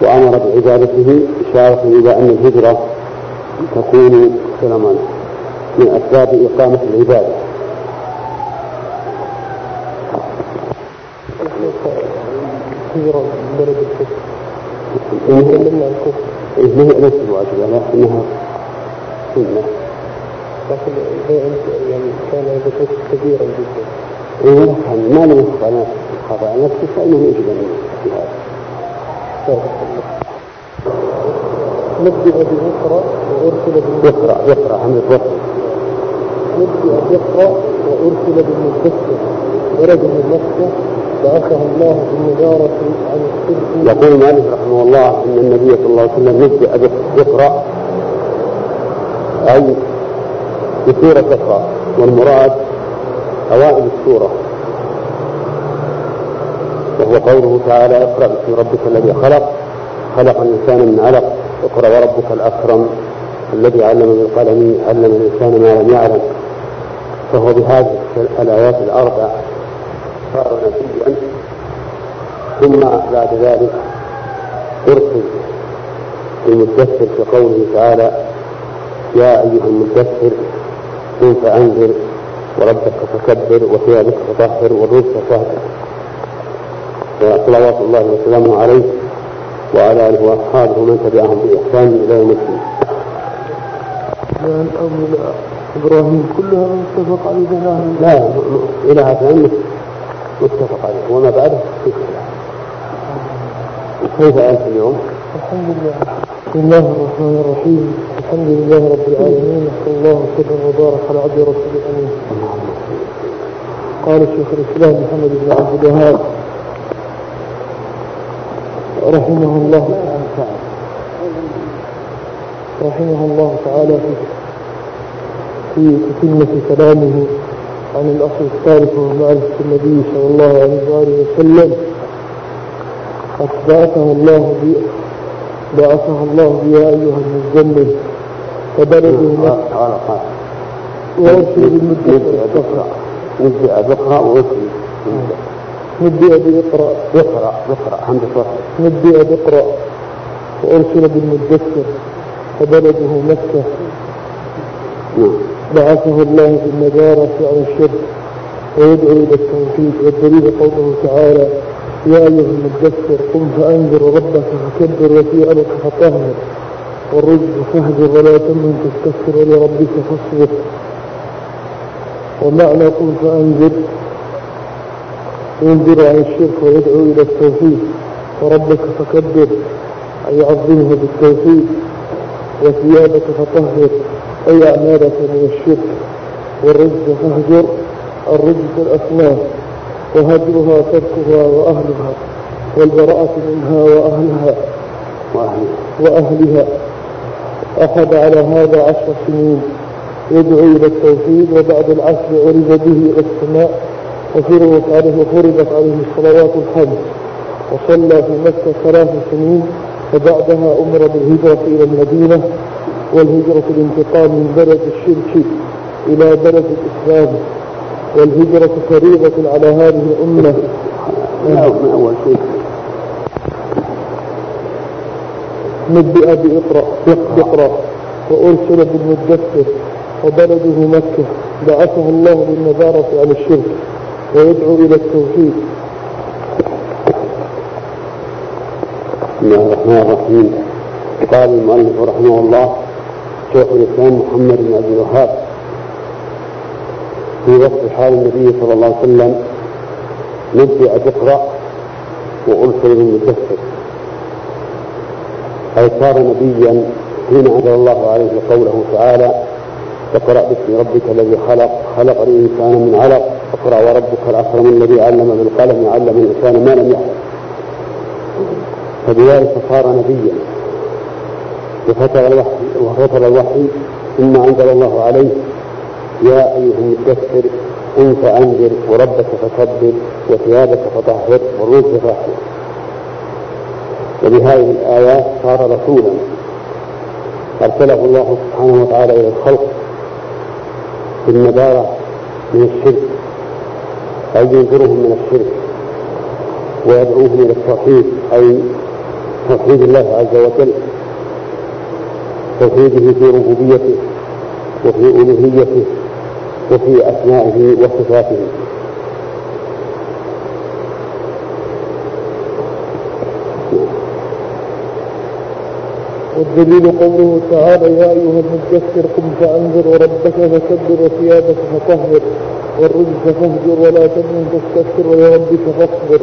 وأمر بعبادته إشارة إلى أن الهجرة تكون سلام من أسباب إقامة العبادة. هجرة من بلد الكفر تكلمنا عن الكفر ليست واجبة لكنها سنة لكن يعني كان هذا كفر كبيرا جدا. إيه ما لم يخطأ خطأ نفسه فإنه يجب أن هذا نبدأ بإقرأ وأرسل يقرأ يقرأ عن الوصف نبدأ بإقرأ وأرسل بالمدثر ولد من مكة بعثه الله بالنذارة عن الشرك يقول مالك رحمه الله إن النبي صلى الله عليه وسلم نبدأ يقرا أي بسورة اقرا والمراد أوائل السورة. وهو قوله تعالى اقرا باسم ربك الذي خلق خلق الإنسان من علق اقرا وربك الأكرم الذي علم بالقلم علم الإنسان ما لم يعلم. فهو بهذه الآيات الاربع صار نبيا. ثم بعد ذلك أرسل المدثر في قوله تعالى يا أيها المدثر قم فأنذر وربك فكبر وثيابك فطهر والرزق فاهجر صلوات الله وسلامه عليه وعلى آله وأصحابه ومن تبعهم بإحسان إلى يوم الدين. يعني أو إبراهيم كلها متفق عليه. لا إله ثاني متفق عليه. وما بعده؟ في كيف أنت اليوم؟ الحمد لله. بسم الله الرحمن الرحيم. الحمد لله رب العالمين. وصلى الله وسلم وبارك على عبد رسول الأمين. قال شيخ الإسلام محمد بن عبد الوهاب رحمه الله رحمه الله تعالى في في تتمة كلامه عن الأصل الثالث وهو معرفة النبي صلى الله عليه وآله وسلم. قد بعثه الله بي بعثه الله يا أيها المزمل. فبلده قال قال وأرسل بالمدة بقرأ نبدأ بقرأ وأرسل نبدأ بإقرأ بقرأ بقرأ حمد صوت نبدأ بإقرأ وأرسل بالمدثر فبلده مكة. نعم. بعثه الله بالنجارة عن الشرك. ويدعو إلى التوحيد. والدليل قوله تعالى يا أيها المدثر قم فأنذر ربك فكبر وثيابك فطهر. والرجل فاهجر ولا تمن تستكثر ولربك فاصبر. ومعنى قم فأنذر ينذر عن الشرك ويدعو إلى التوحيد. وربك فكبر أي عظمه بالتوحيد. وثيابك فطهر أي أعمالك من الشرك. والرجل فاهجر الرجل الأصنام وهجرها تركها وأهلها والبراءة منها وأهلها. وأهله وأهلها. أخذ على هذا عشر سنين. يدعو إلى التوحيد وبعد العشر عرج به إلى السماء. وفرضت عليه وفرضت عليه الصلوات الخمس. وصلى في مكة ثلاث سنين وبعدها أمر بالهجرة إلى المدينة والهجرة الانتقال من بلد الشرك إلى بلد الإسلام. والهجرة فريضة على هذه الأمة. لا من أول شيء. نبئ بإقرأ بإقرأ. وأرسل بالمدثر. وبلده مكة. بعثه الله بالنذارة عن الشرك. ويدعو إلى التوحيد. بسم الله الرحمن الرحيم. قال المؤلف رحمه الله شيخ الاسلام محمد بن عبد الوهاب في وصف حال النبي صلى الله عليه وسلم. نبدأ تقرأ وأرسل بالمدثر أي صار نبيا حين أنزل الله عليه قوله تعالى اقرأ باسم ربك الذي خلق خلق الإنسان من علق. اقرأ وربك الأكرم الذي علم بالقلم علم الإنسان ما لم يعلم. فبذلك صار نبيا. وفتر الوحي وفتر الوحي ثم أنزل الله عليه. يا أيها المدثر قم فأنذر وربك فكبر وثيابك فطهر والرزق فاحذر وبهذه الآيات صار رسولا أرسله الله سبحانه وتعالى إلى الخلق بالنبارة من الشرك. أي ينذرهم من الشرك ويدعوهم إلى التوحيد أي توحيد الله عز وجل توحيده في ربوبيته وفي ألوهيته وفي أسمائه وصفاته. والدليل قوله تعالى يا أيها المدثر قم فأنذر وربك فكبر وثيابك فطهر. والرجل فاهجر ولا تمن تستكثر ولربك فاصبر.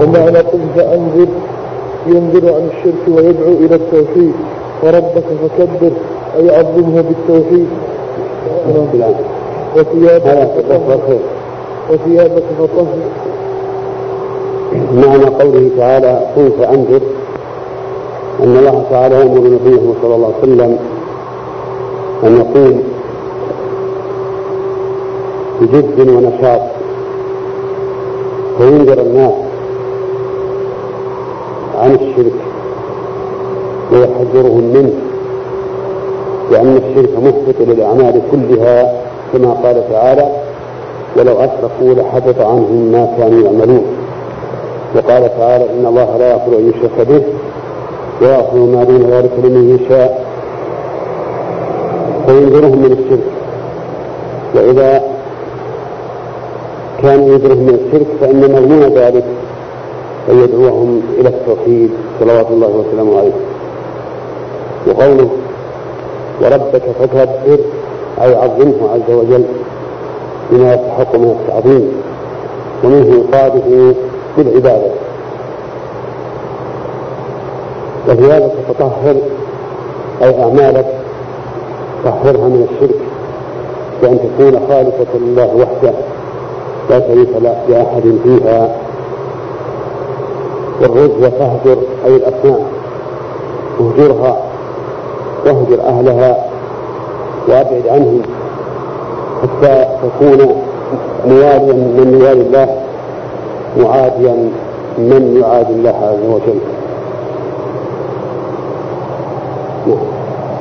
ومعنى قم فأنذر. ينذر عن الشرك ويدعو إلى التوحيد. وربك فكبر. أي عظمه بالتوحيد. وثيابك فطهر وثيابك فطهر معنى قوله تعالى قم فأنذر. أن الله تعالى يأمر نبيه صلى الله عليه وسلم أن يقوم بجد ونشاط. وينذر الناس عن الشرك ويحذرهم منه لأن الشرك محبط للأعمال كلها كما قال تعالى ولو أشركوا لحبط عنهم ما كانوا يعملون وقال تعالى إن الله لا يغفر أن يشرك به ويغفر ما دون ذلك لمن يشاء. فينذرهم من الشرك. وإذا كان ينذرهم من الشرك فإن مضمون ذلك أن يدعوهم إلى التوحيد صلوات الله وسلامه عليه. وقوله وربك فكبر أي عظمه عز وجل بما يستحق من التعظيم ومنه إنقاذه بالعبادة. وفي هذا تتطهر أي أعمالك طهرها من الشرك بأن تكون خالصة لله وحده. لا شريك لأحد فيها. والرز فاهجر أي الأصنام اهجرها واهجر أهلها وأبعد عنهم حتى تكون مواليا من موالي الله معاديا من يعادي الله عز وجل.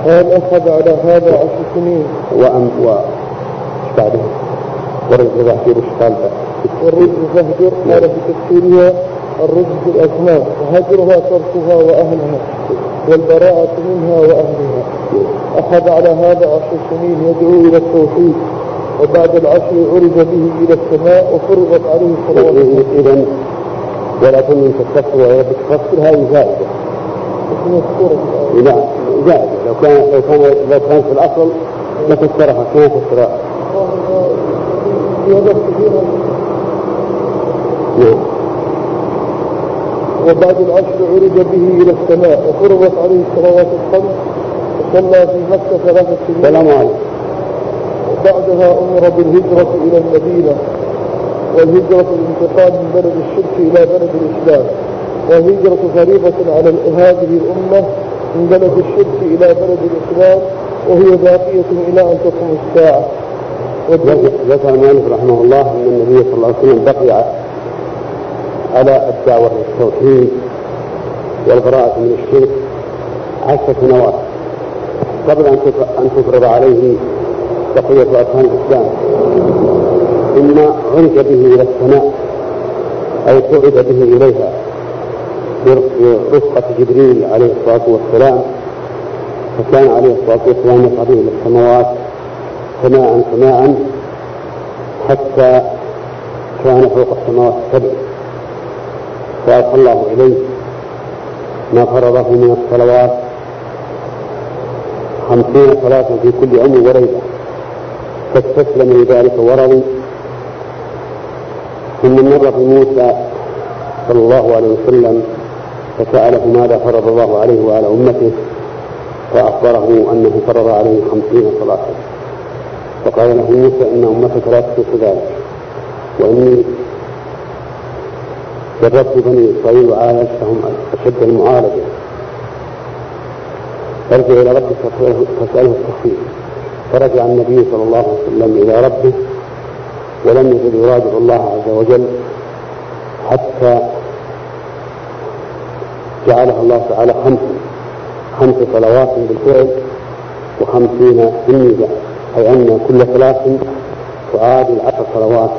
هل أخذ على هذا عشر سنين. وأم و بعده؟ ورد فهجر قال والرز فهجر قال في تفسيرها الرز في الأسماء وهجرها تركها وأهلها والبراءة منها وأهلها. أخذ على هذا عشر سنين يدعو إلى التوحيد وبعد العشر عرج به إلى السماء وفرضت عليه الصلوات إذا ولا تمن تستغفر ولا تستغفر هذه زائدة. نعم. زائدة. لو كان لو كان لو كان في الأصل لفسرها كما فسرها وبعد العشر عرج به إلى السماء وفرضت عليه الصلوات الخمس وصلى في مكة ثلاثة سنين. سلام عليكم. وبعدها أمر بالهجرة إلى المدينة والهجرة الانتقال من بلد الشرك إلى بلد الإسلام. والهجرة فريضة على هذه الأمة من بلد الشرك إلى بلد الإسلام وهي باقية إلى أن تقوم الساعة. ذكر مالك رحمه الله أن النبي صلى الله عليه وسلم بقي على الدعوة للتوحيد والبراءة من الشرك عشر سنوات قبل أن تفرض عليه بقية أركان الإسلام. إما عرج به إلى السماء أو صعد به إليها برفقة جبريل عليه الصلاة والسلام فكان عليه الصلاة والسلام يصعد إلى السماوات سماء سماء حتى كان فوق السماوات السبع. فألقى الله إليه ما فرضه من الصلوات خمسين صلاة في كل يوم وليلة. فاستسلم لذلك ورضي. ثم مر بموسى صلى الله عليه وسلم فسأله ماذا فرض الله عليه وعلى أمته فأخبره أنه فرض عليه خمسين صلاة. فقال له موسى إن أمتك لا تطيق ذلك وإني جربت بني إسرائيل وعالجتهم أشد المعالجة أرجع إلى ربك فاسأله التخفيف. فرجع النبي صلى الله عليه وسلم إلى ربه ولم يزل يراجع الله عز وجل حتى جعلها الله تعالى خمس خمس صلوات بالفعل وخمسين بالنية أي أن كل ثلاث تعادل عشر صلوات.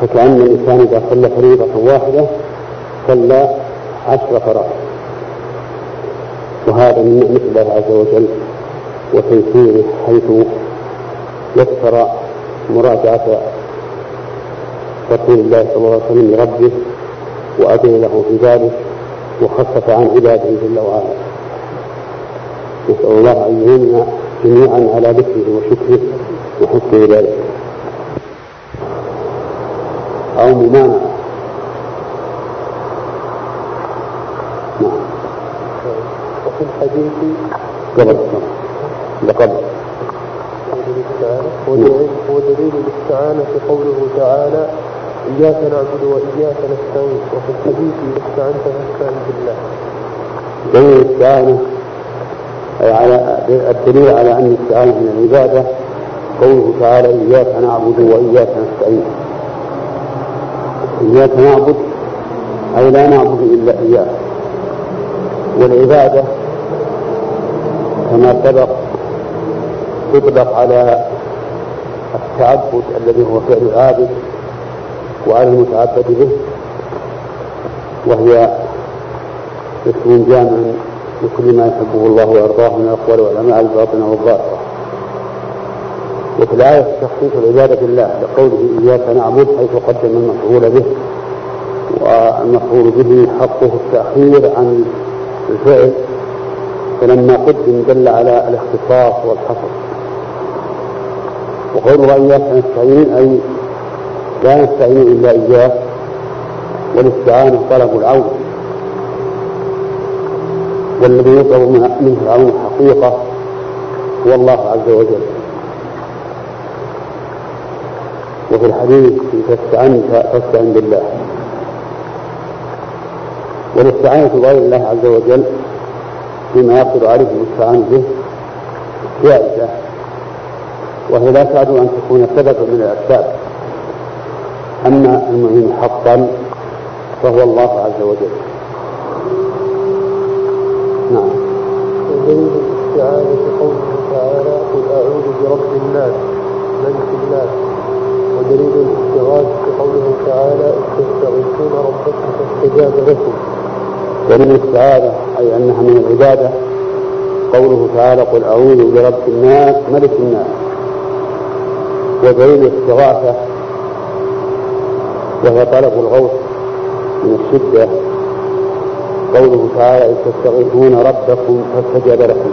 فكأن الإنسان إذا صلى فريضة واحدة صلى عشر فرائض. وهذا من نعمة الله عز وجل وتيسيره حيث يسر مراجعة رسول الله صلى الله عليه وسلم لربه وأذن له في ذلك وخفف عن عباده جل وعلا. نسأل الله أن يعيننا جميعا على ذكره وشكره وحسن عبادته أو ممانعة. نعم. وفي الحديث قبل. لقبل. هو دليل الاستعانة قوله تعالى إياك نعبد وإياك نستعين. وفي الحديث إذا استعنت فاستعن بالله. دليل الاستعانة على الدليل على أن الاستعانة من العبادة قوله تعالى إياك نعبد وإياك نستعين. إياك نعبد أي لا نعبد إلا إياك. والعبادة كما سبق تطلق على التعبد الذي هو فعل العابد وعلى المتعبد به وهي اسم جامع لكل ما يحبه الله ويرضاه من الأقوال والأعمال الباطنة والظاهرة وفي الآية تخصيص العبادة بالله لقوله إياك نعبد حيث قدم المفعول به والمفعول به حقه التأخير عن الفعل فلما قدم دل على الاختصاص والحصر. وقوله إياك نستعين أي لا نستعين إلا إياك والاستعانة طلب العون. والذي يطلب منه العون حقيقة. هو الله عز وجل. وفي الحديث فاستعن فاستعن بالله. والاستعانة بغير الله عز وجل فيما يقدر عليه المستعان به جائزة. وهي لا تعد أن تكون سببا من الأسباب. أما المعين حقا فهو الله عز وجل. نعم. ودليل الاستعانة قوله تعالى قل أعوذ برب الناس ملك الناس. ودليل الاستغاثة قوله تعالى تستغيثون ربكم فاستجاب لكم. دليل الاستعاذة أي أنها من العبادة. قوله تعالى قل أعوذ برب الناس ملك الناس. ودليل الاستغاثة وهي طلب الغوث من الشدة. قوله تعالى إذ تستغيثون ربكم فاستجاب لكم.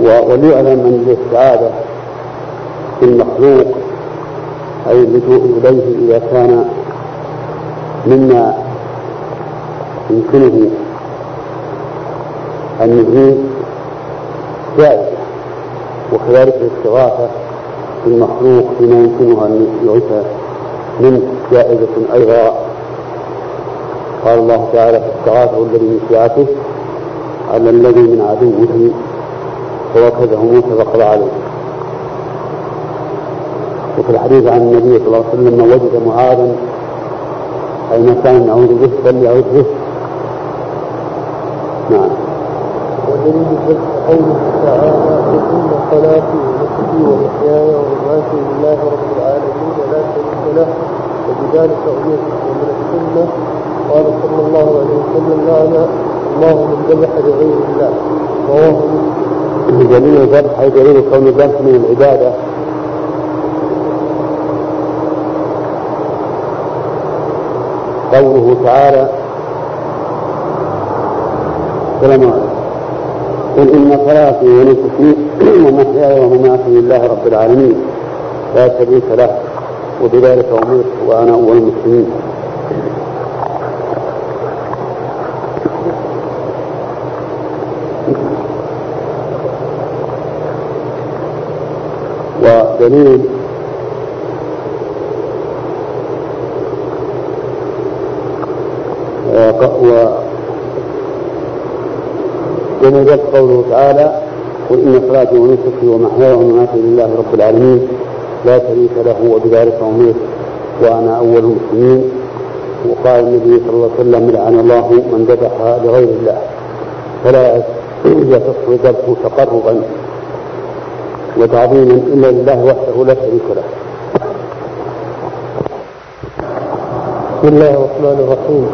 وليعلم أن الاستعاذة في المخلوق أي اللجوء إليه إذا كان مما يمكنه أن يزيد جائزة. وكذلك الاستغاثة في المخلوق فيما يمكنه أن يعيش منه جائزة أيضا. قال الله تعالى فاستغاثه الذي من شيعته على الذي من عدوه فوكزه موسى فقضى عليه. وفي الحديث عن النبي صلى الله عليه وسلم وجد معاذا أي كان نعوذ به فليعوذ به. نعم. ودليل ذلك قوله تعالى إن صلاتي ونسكي ومحياي ومماتي لله رب العالمين لا شريك له. وبذلك أمرت ومن السنة قال صلى الله عليه وسلم لعن الله من ذبح لغير الله. رواه مسلم. دليل الذبح أي دليل كون الذبح من العبادة. قوله تعالى السلام قل إن صلاتي ونسكي ومحياي ومماتي لله رب العالمين. لا شريك له. وبذلك أمرت وأنا أول المسلمين. ودليل ونزلت قوله تعالى قل إن صلاتي ونسكي ومحياي ومماتي لله رب العالمين. لا شريك له وبذلك أمرت وأنا أول المسلمين. وقال النبي صلى الله عليه وسلم لعن الله من ذبح لغير الله. فلا يصح ذبحه تقربا وتعظيما إلا لله وحده لا شريك له. بسم الله الرحمن الرحيم.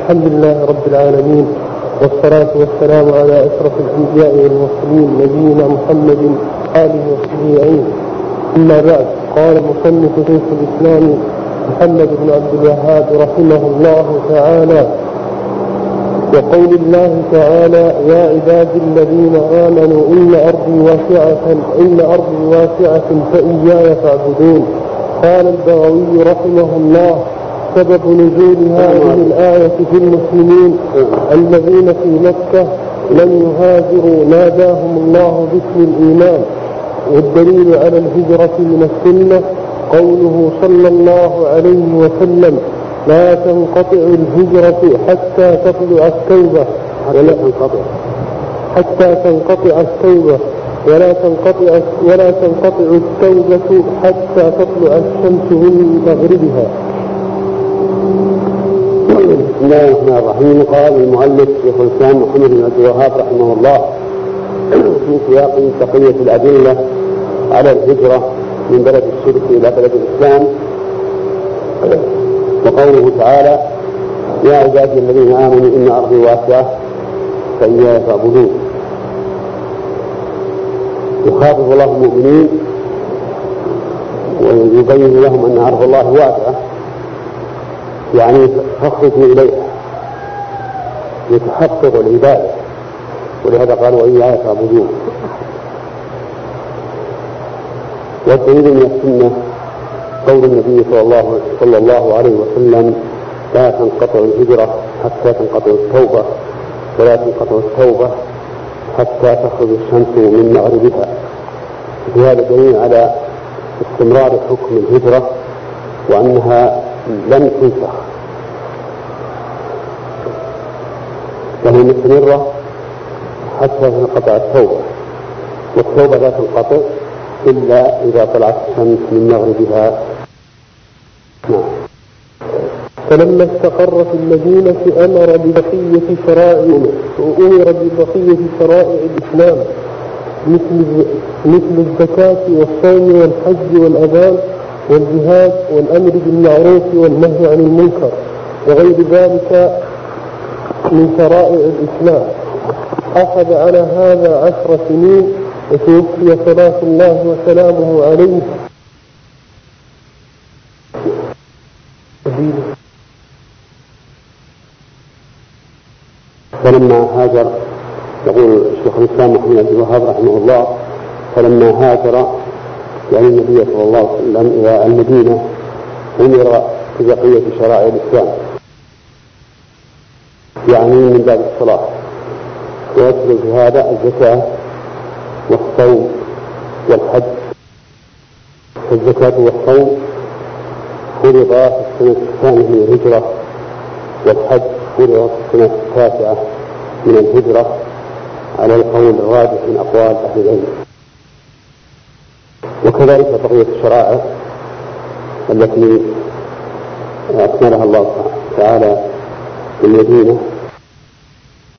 الحمد لله رب العالمين والصلاة والسلام على أشرف الأنبياء والمرسلين نبينا محمد آله وصحبه أجمعين. أما بعد قال مصنف شيخ الإسلام محمد بن عبد الوهاب رحمه الله تعالى وقول الله تعالى يا عبادي الذين آمنوا إن أرضي واسعة إن أرضي واسعة فإياي فاعبدون. قال البغوي رحمه الله سبب نزول هذه الآية في المسلمين الذين في مكة لم يهاجروا ناداهم الله باسم الإيمان. والدليل على الهجرة من السنة قوله صلى الله عليه وسلم لا تنقطع الهجرة حتى تطلع التوبة. ولا تنقطع. حتى تنقطع التوبة. ولا تنقطع ولا تنقطع التوبة حتى تطلع الشمس من مغربها. بسم الله الرحمن الرحيم. قال المؤلف شيخ الإسلام محمد بن عبد الوهاب رحمه الله في سياق بقيه الأدلة على الهجرة من بلد الشرك إلى بلد الإسلام. وقوله تعالى يا عبادي الذين آمنوا إن أرضي واسعة فإياي فاعبدون. يخاطب الله المؤمنين ويبين لهم أن أرض الله واسعة يعني فاخرجوا إليها يتحقق العبادة. ولهذا قالوا وإياي فاعبدون والدليل من السنة قول النبي صلى الله صلى الله عليه وسلم لا تنقطع الهجرة حتى تنقطع التوبة ولا تنقطع التوبة حتى تخرج الشمس من مغربها. هذا دليل على استمرار حكم الهجرة وأنها لم تنسخ. فهي مستمرة حتى تنقطع التوبة والتوبة لا تنقطع إلا إذا طلعت الشمس من مغربها. نعم. فلما استقر في المدينة أمر ببقية شرائع أمر ببقية شرائع الإسلام مثل مثل الزكاة والصوم والحج والأذان والجهاد والأمر بالمعروف والنهي عن المنكر وغير ذلك من شرائع الإسلام. أخذ على هذا عشر سنين وتوفي صلاة الله وسلامه عليه. فلما هاجر يقول الشيخ الإسلام محمد بن الوهاب رحمه الله فلما هاجر يعني النبي صلى الله عليه وسلم إلى المدينة أمر ببقية شرائع الإسلام. يعني من باب الصلاة. في هذا الزكاة والصوم والحج. فالزكاه والصوم فرضا في السنة الثانية من الهجرة والحج فرض في السنة التاسعة من الهجرة على القول الراجح من أقوال أهل العلم. وكذلك بقية الشرائع التي اكملها الله تعالى في المدينة.